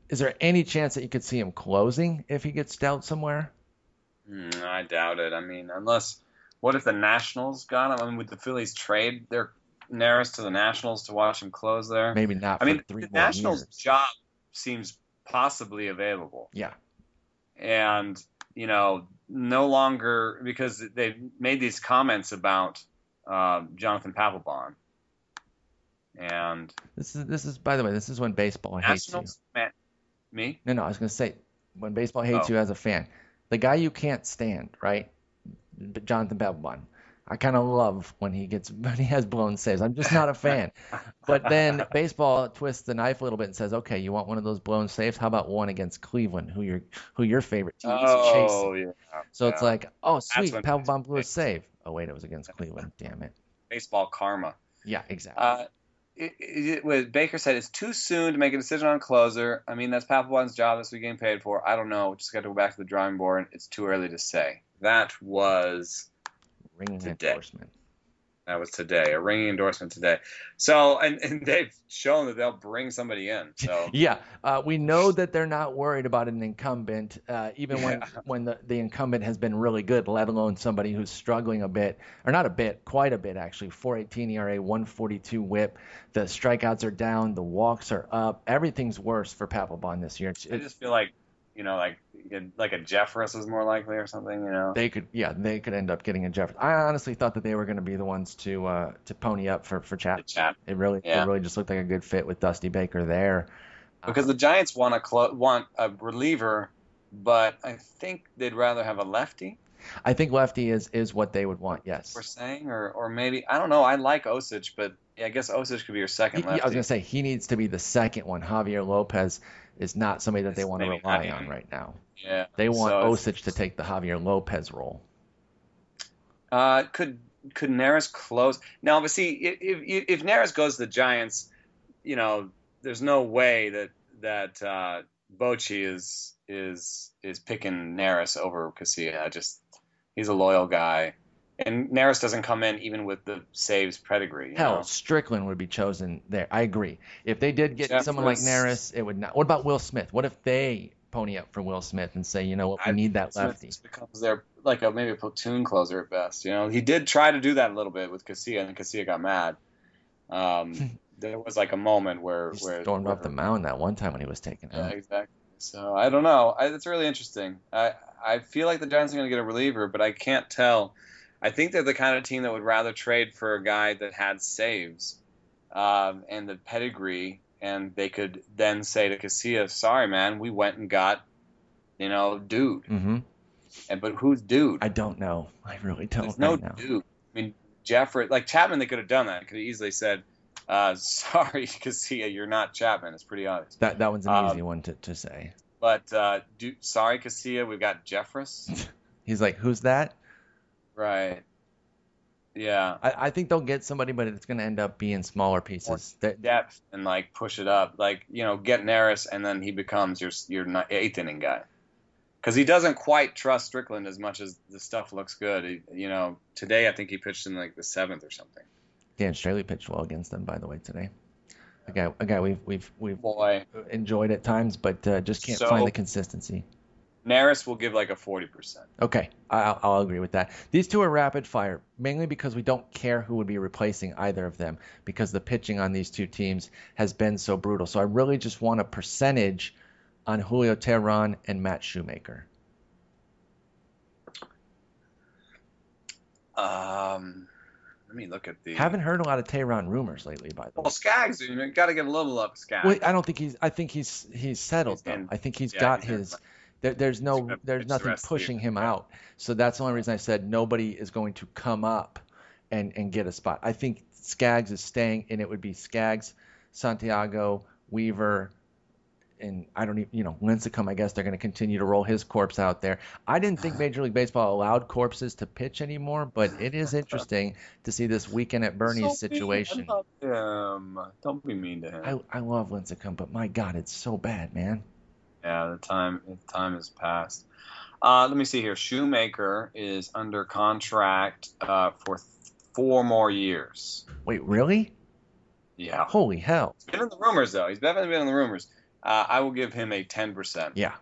Is there any chance that you could see him closing if he gets dealt somewhere? Mm, I doubt it. I mean, unless what if the Nationals got him? I mean, would the Phillies trade their Neris to the Nationals to watch him close there? Maybe not. I mean, the Nationals' years. job seems possibly available. Yeah. And, you know, no longer because they made these comments about um, Jonathan Papelbon. And this is this is by the way, this is when baseball hates you. Man, me? No, no, I was gonna say when baseball hates Oh. you as a fan. The guy you can't stand, right? Jonathan Papelbon. I kind of love when he gets when he has blown saves. I'm just not a fan. but then baseball twists the knife a little bit and says, "Okay, you want one of those blown saves? How about one against Cleveland, who your who your favorite team is Oh, chasing?" yeah. So it's like, "Oh, sweet, when Papelbon blew a save." Oh wait, it was against Cleveland. Damn it. baseball karma. Yeah, exactly. Uh, it, it, Baker said it's too soon to make a decision on closer. I mean, that's Papelbon's job. That's what getting paid for. I don't know. Just got to go back to the drawing board. It's too early to say. That was Ringing today. endorsement. that was today. A ringing endorsement today. So, and, and they've shown that they'll bring somebody in. So, Yeah, uh, we know that they're not worried about an incumbent, uh, even when Yeah. when the, the incumbent has been really good, let alone somebody who's struggling a bit, or not a bit, quite a bit actually. 4.18 ERA, 142 WHIP. The strikeouts are down, the walks are up. Everything's worse for Papelbon this year. It's, I it, just feel like, you know, like like a Jeffress is more likely or something. You know. they could, yeah, they could end up getting a Jeffress. I honestly thought that they were going to be the ones to uh, to pony up for for chat. It really, Yeah. it really just looked like a good fit with Dusty Baker there. because the Giants want a clo- want a reliever, but I think they'd rather have a lefty. I think lefty is is what they would want. Yes. We're saying, or or maybe I don't know. I like Osich, but yeah, I guess Osich could be your second He- lefty. I was gonna say he needs to be the second one. Javier Lopez is not somebody that they want to rely on right now. yeah, They want so Osich to take the Javier Lopez role. Uh, could could Neris close now? But see, if if, if Neris goes to the Giants, you know, there's no way that that uh, Bochy is is is picking Neris over Casilla. Just he's a loyal guy, and Neris doesn't come in even with the saves pedigree. Hell, know? Strickland would be chosen there. I agree. If they did get Jeff someone like was- Neris, it would not. What about Will Smith? What if they pony up for Will Smith and say, you know what, we I- need that Smith lefty? becomes their like a maybe a platoon closer at best. You know, he did try to do that a little bit with Casilla, and Casilla got mad. Um, there was like a moment where He where stormed off where- the mound that one time when he was taken Yeah, out. exactly. So I don't know. I, it's really interesting. I I feel like the Giants are going to get a reliever, but I can't tell. I think they're the kind of team that would rather trade for a guy that had saves um, and the pedigree, and they could then say to Casilla, "Sorry, man, we went and got, you know, dude." hmm And but who's dude? I don't know. I really don't There's no now. dude. I mean, Jeffress, like Chapman, they could have done that. Could have easily said, uh, "Sorry, Casilla, you're not Chapman." It's pretty obvious. That that one's an Um, easy one to, to say. But uh, do, sorry, Casilla, we've got Jeffress. He's like, who's that? Right. Yeah. I, I think they'll get somebody, but it's going to end up being smaller pieces. That, Depth and like push it up, like you know, get Neris, and then he becomes your your eighth inning guy. Because he doesn't quite trust Strickland as much as the stuff looks good. He, you know, today I think he pitched in like the seventh or something. Dan Straily pitched well against them, by the way, today. A guy, a guy we've we've we've Boy, enjoyed at times, but uh, just can't So- find the consistency. Neris will give like a forty percent. Okay, I'll, I'll agree with that. These two are rapid fire, mainly because we don't care who would be replacing either of them, because the pitching on these two teams has been so brutal. So I really just want a percentage on Julio Teheran and Matt Shoemaker. Um, let me look at the. Haven't heard a lot of Teheran rumors lately, by the Well, way. Well, Skaggs, you got to give a little love to Skaggs. Well, I don't think he's. I think he's he's settled He's I think he's yeah, got he's his. There, there's no. There's nothing the pushing year. him out. So that's the only reason I said nobody is going to come up and and get a spot. I think Skaggs is staying, and it would be Skaggs, Santiago, Weaver, and I don't even, you know, Lincecum. I guess they're going to continue to roll his corpse out there. I didn't think Major League Baseball allowed corpses to pitch anymore, but it is interesting to see this weekend at Bernie's So mean. situation. I love him. Don't be mean to him. I, I love Lincecum, but my God, it's so bad, man. Yeah, the time the time has passed. Uh, let me see here. Shoemaker is under contract uh, for th- four more years. Wait, really? Yeah, Holy hell. he's been in the rumors though. He's definitely been in the rumors. Uh, I will give him a ten percent. Yeah.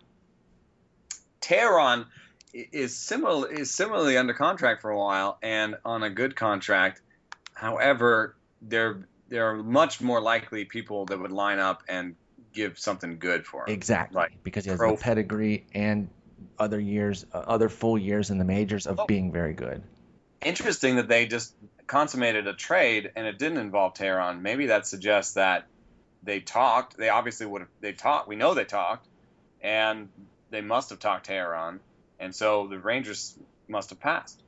Teheran is similar is similarly under contract for a while and on a good contract. However, there there are much more likely people that would line up and give something good for him. Exactly. Right. Because he has Pro- the pedigree and other years, uh, other full years in the majors of Oh. being very good. interesting that they just consummated a trade and it didn't involve Teheran. Maybe that suggests that they talked. They obviously would have. They talked. We know they talked, and they must have talked Teheran, and so the Rangers must have passed.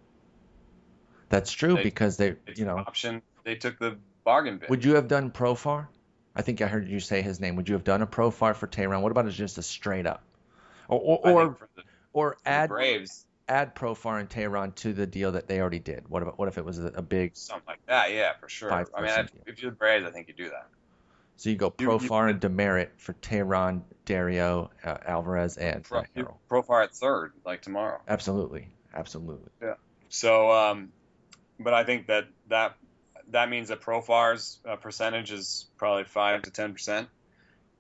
That's true They- because they, They you know, option. They took the bargain bid. would you have done Profar? I think I heard you say his name. Would you have done a Profar for Teheran? What about just a straight up? Or or or, the, or add Braves add Profar and Teheran to the deal that they already did? What about what if it was a, big something like that. Yeah, for sure. I mean, I, if you're the Braves, I think you do that. so you go Profar and Demeritte for Teheran, Dario, uh, Alvarez, and Pro, Profar at third, like tomorrow. Absolutely, absolutely. Yeah. So, um, but I think that that that means that Profar's uh, percentage is probably five to ten percent,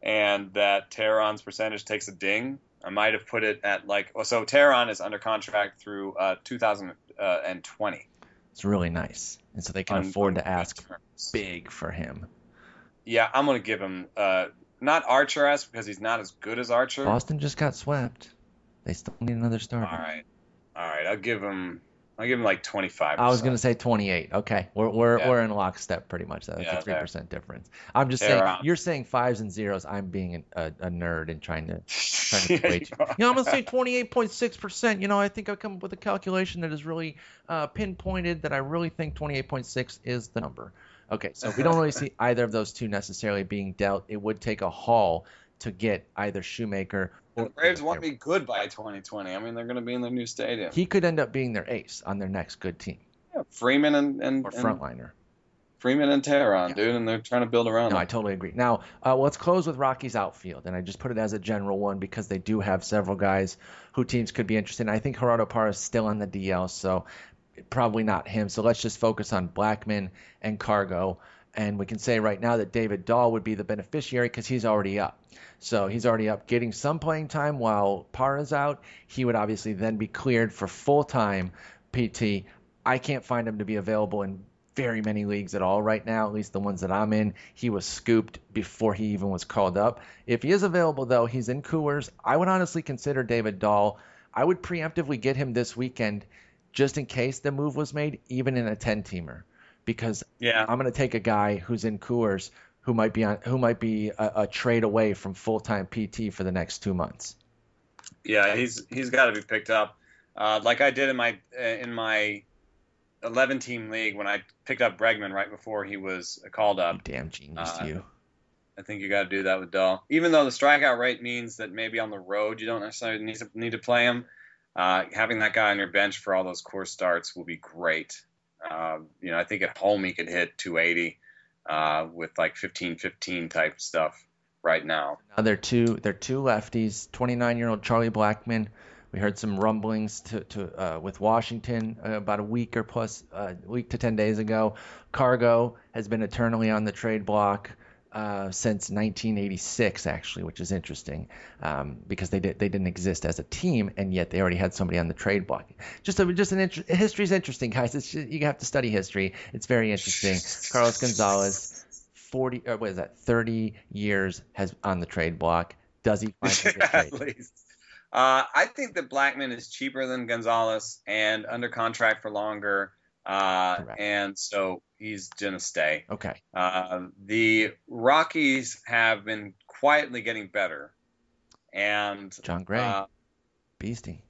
and that Teheran's percentage takes a ding. I might have put it at like oh, so. Tehran is under contract through uh, 2020. It's really nice, and so they can on- afford to ask terms. big for him. Yeah, I'm gonna give him uh, not Archer esque because he's not as good as Archer. Boston just got swept. They still need another starter. All right, all right. I'll give him. I'll give him like 25. I was gonna say 28. Okay, we're we're Yeah. we're in lockstep pretty much. though. That's Yeah, a three there. percent difference. I'm just They're saying around. you're saying fives and zeros. I'm being a, a nerd and trying to trying to you you. know, I'm gonna say 28.6 percent. You know, I think I've come up with a calculation that is really uh, pinpointed that I really think 28.6 is the number. Okay, so we don't really see either of those two necessarily being dealt. It would take a haul to get either Shoemaker or The Braves want to be good by 2020. I mean, they're going to be in their new stadium. He could end up being their ace on their next good team Yeah, Freeman and and, or and frontliner. Freeman and Teheran, Yeah. dude, and they're trying to build around. No, him. I totally agree. Now, uh, let's close with Rockies outfield, and I just put it as a general one because they do have several guys who teams could be interested in. I think Gerardo Parra is still on the DL, so probably not him. So let's just focus on Blackmon and Cargo, and we can say right now that David Dahl would be the beneficiary because he's already up. So he's already up getting some playing time while Parra's out. He would obviously then be cleared for full time PT. I can't find him to be available in very many leagues at all right now, at least the ones that I'm in. He was scooped before he even was called up. If he is available, though, he's in Coors. I would honestly consider David Dahl. I would preemptively get him this weekend just in case the move was made, even in a 10 teamer, because yeah. I'm going to take a guy who's in Coors who might be on who might be a, a trade away from full time PT for the next two months. Yeah, he's he's got to be picked up, uh, like I did in my in my 11 team league when I picked up Bregman right before he was called up. You damn genius, uh, you. I think you got to do that with Dahl. Even though the strikeout rate means that maybe on the road you don't necessarily need to, need to play him, uh, having that guy on your bench for all those Coors starts will be great. Uh, you know, I think at home he could hit 280 uh, with like 15-15 type stuff right now. now they're two they're two lefties. 29 year old Charlie Blackmon. We heard some rumblings to, to uh, with Washington uh, about a week or plus uh, week to 10 days ago. Cargo has been eternally on the trade block. Uh, since 1986, actually, which is interesting um, because they did they didn't exist as a team, and yet they already had somebody on the trade block. Just a, just an inter- history is interesting, guys. It's just, you have to study history. It's very interesting. Carlos Gonzalez, 40 or what is that? 30 years has on the trade block. Does he find a trade? At least. Uh, I think that Blackmon is cheaper than Gonzalez and under contract for longer. Uh, and so he's gonna stay. Okay. Uh, the Rockies have been quietly getting better, and Jon Gray, uh, Beastie.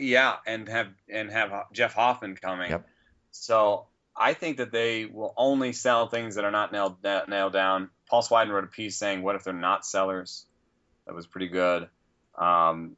Yeah, and have and have Jeff Hoffman coming. Yep. So I think that they will only sell things that are not nailed nailed down. Paul Swydan wrote a piece saying, "What if they're not sellers?" That was pretty good. Um,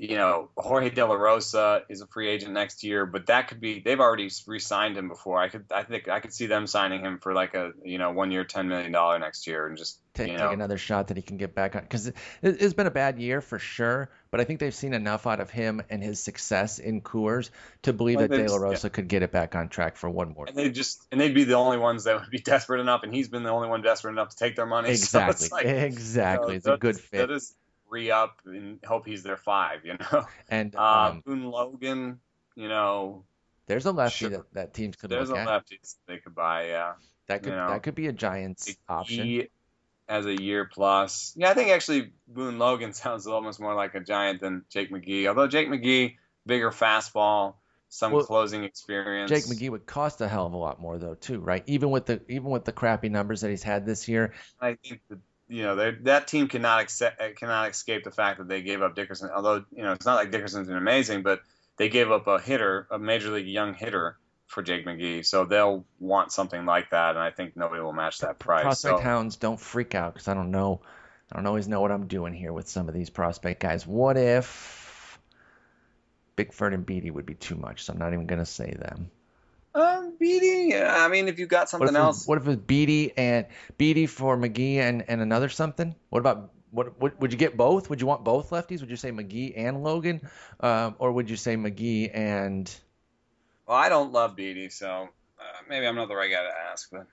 you know, Jorge De La Rosa is a free agent next year, but that could be they've already re-signed him before. I could I think I could see them signing him for like a you know one year ten million dollar next year and just take, you know, take another shot that he can get back on because it, has been a bad year for sure. But I think they've seen enough out of him and his success in Coors to believe well, that De La Rosa yeah. could get it back on track for one more. And they just and they'd be the only ones that would be desperate enough, and he's been the only one desperate enough to take their money. Exactly, so like, exactly. You know, it's a good fit. That is re up and hope he's their five, you know. And uh, um, Boone Logan, you know. There's a lefty sure. that, that teams could There's look a at. lefty they could buy, yeah. That could you know, that could be a Giants option. He as a year plus. Yeah, I think actually Boone Logan sounds almost more like a Giant than Jake McGee. Although Jake McGee, bigger fastball, some well, closing experience. Jake McGee would cost a hell of a lot more though too, right? Even with the even with the crappy numbers that he's had this year. I think the you know, that team cannot accept, uh, cannot escape the fact that they gave up Dickerson. Although you know, it's not like Dickerson's been amazing, but they gave up a hitter, a major league young hitter for Jake McGee. So they'll want something like that, and I think nobody will match that price. Prospect so, hounds don't freak out because I don't know, I don't always know what I'm doing here with some of these prospect guys. What if Bickford and Beede would be too much? So I'm not even gonna say them. Um, Beede. I mean, if you got something what else. what if it's Beede and Beede for McGee and, and another something? What about what, what would you get both? Would you want both lefties? Would you say McGee and Logan, um, or would you say McGee and? Well, I don't love Beede, so uh, maybe I'm not the right guy to ask, but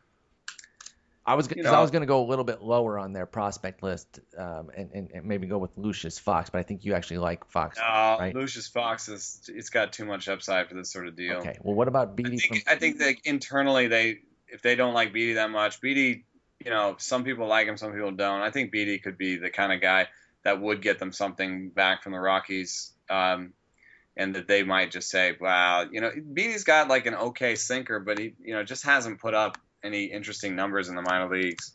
I was because I was going to go a little bit lower on their prospect list um, and, and, and, maybe go with Lucius Fox, but I think you actually like Fox. No, right? Lucius Fox is it's got too much upside for this sort of deal. Okay, well, what about Beede? I think, from- I think that internally they if they don't like Beede that much, Beede, you know, some people like him, some people don't. I think Beede could be the kind of guy that would get them something back from the Rockies. Um, and that they might just say, "Wow, you know, Beede's got like an okay sinker, but he, you know, just hasn't put up any interesting numbers in the minor leagues.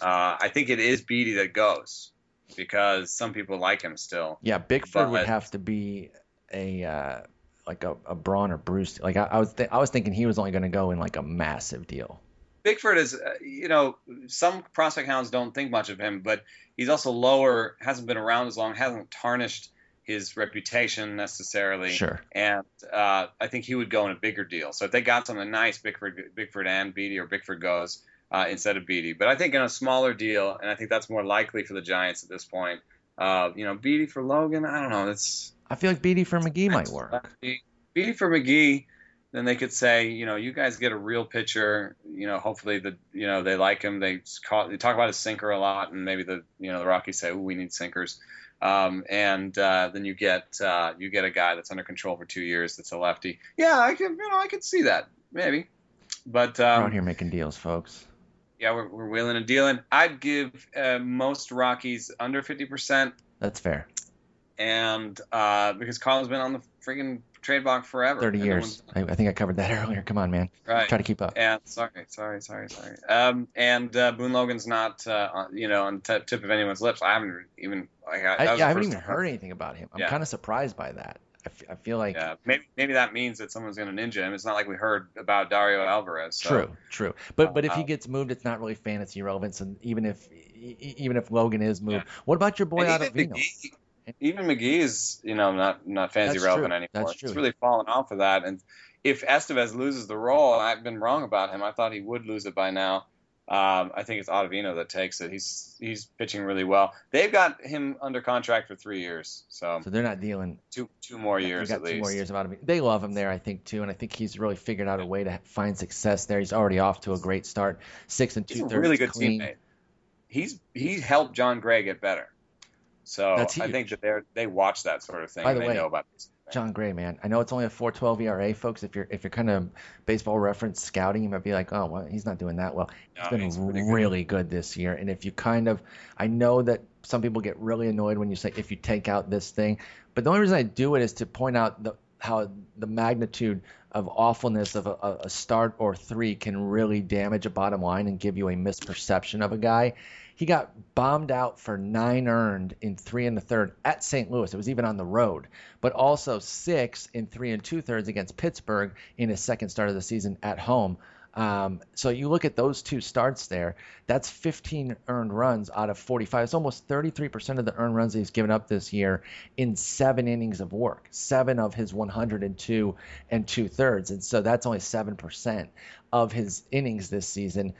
Uh, I think it is Beede that goes because some people like him still. Yeah, Bickford but, would have to be a uh, like a, a Braun or Bruce. Like I, I was th- I was thinking he was only going to go in like a massive deal. Bickford is, uh, you know, some prospect hounds don't think much of him, but he's also lower, hasn't been around as long, hasn't tarnished his reputation necessarily. Sure. And uh, I think he would go in a bigger deal. So if they got something nice, Bickford, Bickford and Beede, or Bickford goes uh, instead of Beede. But I think in a smaller deal, and I think that's more likely for the Giants at this point. Uh, you know, Beede for Logan, I don't know. That's I feel like Beede for McGee might work. Beede for McGee, then they could say, you know, you guys get a real pitcher. You know, hopefully the you know they like him. They call, they talk about his sinker a lot, and maybe the you know the Rockies say, oh, we need sinkers. Um, and uh, then you get uh, you get a guy that's under control for two years that's a lefty. Yeah, I can you know I could see that maybe. but We're um, out here making deals, folks. yeah, we're, we're wheeling and dealing. I'd give uh, most Rockies under 50%, That's fair. and uh, because Carl's been on the freaking trade block forever. 30 and years. I, I think I covered that earlier. Come on, man. Right. Try to keep up. Yeah. sorry, sorry, sorry, sorry. Um, and uh, Boone Logan's not, uh, you know, on the tip of anyone's lips. I haven't even. Like, I, yeah, I haven't even time- heard anything about him. I'm Yeah. kind of surprised by that. I, f- I feel like Yeah, maybe maybe that means that someone's going to ninja him. It's not like we heard about Dario Alvarez. So. True, true. But but if he Uh, gets moved, it's not really fantasy relevance. And even if even if Logan is moved, Yeah. what about your boy out And out even of McGee, is, you know, not not fantasy That's relevant true. anymore. That's true. It's really fallen off of that. And if Estevez loses the role, I've been wrong about him. I thought he would lose it by now. Um, I think it's Ottavino that takes it. He's he's pitching really well. They've got him under contract for three years, so So they're not dealing. two two more years got at two least. more years of of They love him there, I think too, and I think he's really figured out a way to find success there. He's already off to a great start, six and He's two a thirds really good clean. teammate. He's he helped Jon Gray get better. So I think that they they watch that sort of thing. By and the they way, know about this. Jon Gray, man. I know it's only a 4.12 ERA, folks. If you're if you're kind of baseball reference scouting, you might be like, oh, well, he's not doing that well. He's No, been he's pretty good. really good this year. And if you kind of, I know that some people get really annoyed when you say if you take out this thing, but the only reason I do it is to point out the how the magnitude of awfulness of a a start or three can really damage a bottom line and give you a misperception of a guy. He got bombed out for nine earned in three and the third at St. Louis. It was even on the road, but also six in three and two thirds against Pittsburgh in his second start of the season at home. Um, so you look at those two starts there. That's 15 earned runs out of 45. It's almost 33% of the earned runs he's given up this year in seven innings of work. Seven of his 102 and two thirds, and so that's only seven percent of his innings this season.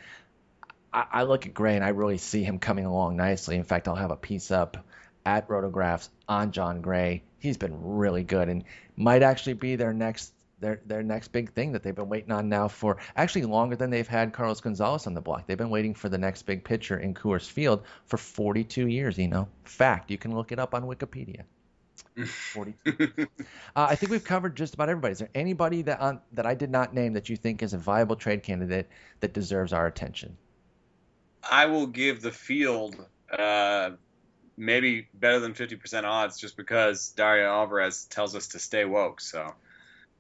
I, I look at Gray and I really see him coming along nicely. In fact, I'll have a piece up at Rotographs on Jon Gray. He's been really good and might actually be their next their their next big thing that they've been waiting on now for actually longer than they've had Carlos Gonzalez on the block. They've been waiting for the next big pitcher in Coors Field for 42 years. You know, fact. You can look it up on Wikipedia. 42. uh, I think we've covered just about everybody. Is there anybody that on, that I did not name that you think is a viable trade candidate that deserves our attention? I will give the field uh, maybe better than 50% odds just because Dario Alvarez tells us to stay woke. So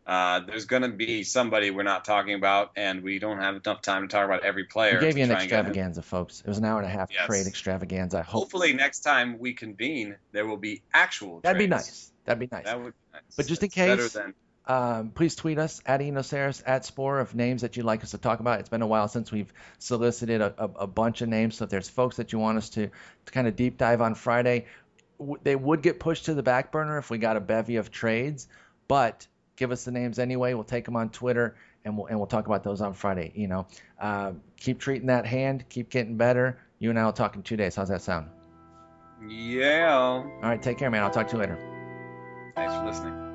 uh, there's going to be somebody we're not talking about, and we don't have enough time to talk about every player. We gave you an try and get him. extravaganza, folks. It was an hour and a half Yes. trade extravaganza. I hope Hopefully, next time we convene, there will be actual. that'd be nice. That'd be nice. That would be nice. But just in case- than Um, please tweet us at enosarris at Spore of names that you'd like us to talk about. It's been a while since we've solicited a, a, a bunch of names. So if there's folks that you want us to, to kind of deep dive on Friday, w- they would get pushed to the back burner if we got a bevy of trades. But give us the names anyway. We'll take them on Twitter and we'll and we'll talk about those on Friday. You know, uh, keep treating that hand. Keep getting better. You and I will talk in two days. How's that sound? yeah. All right, take care, man. I'll talk to you later. Thanks for listening.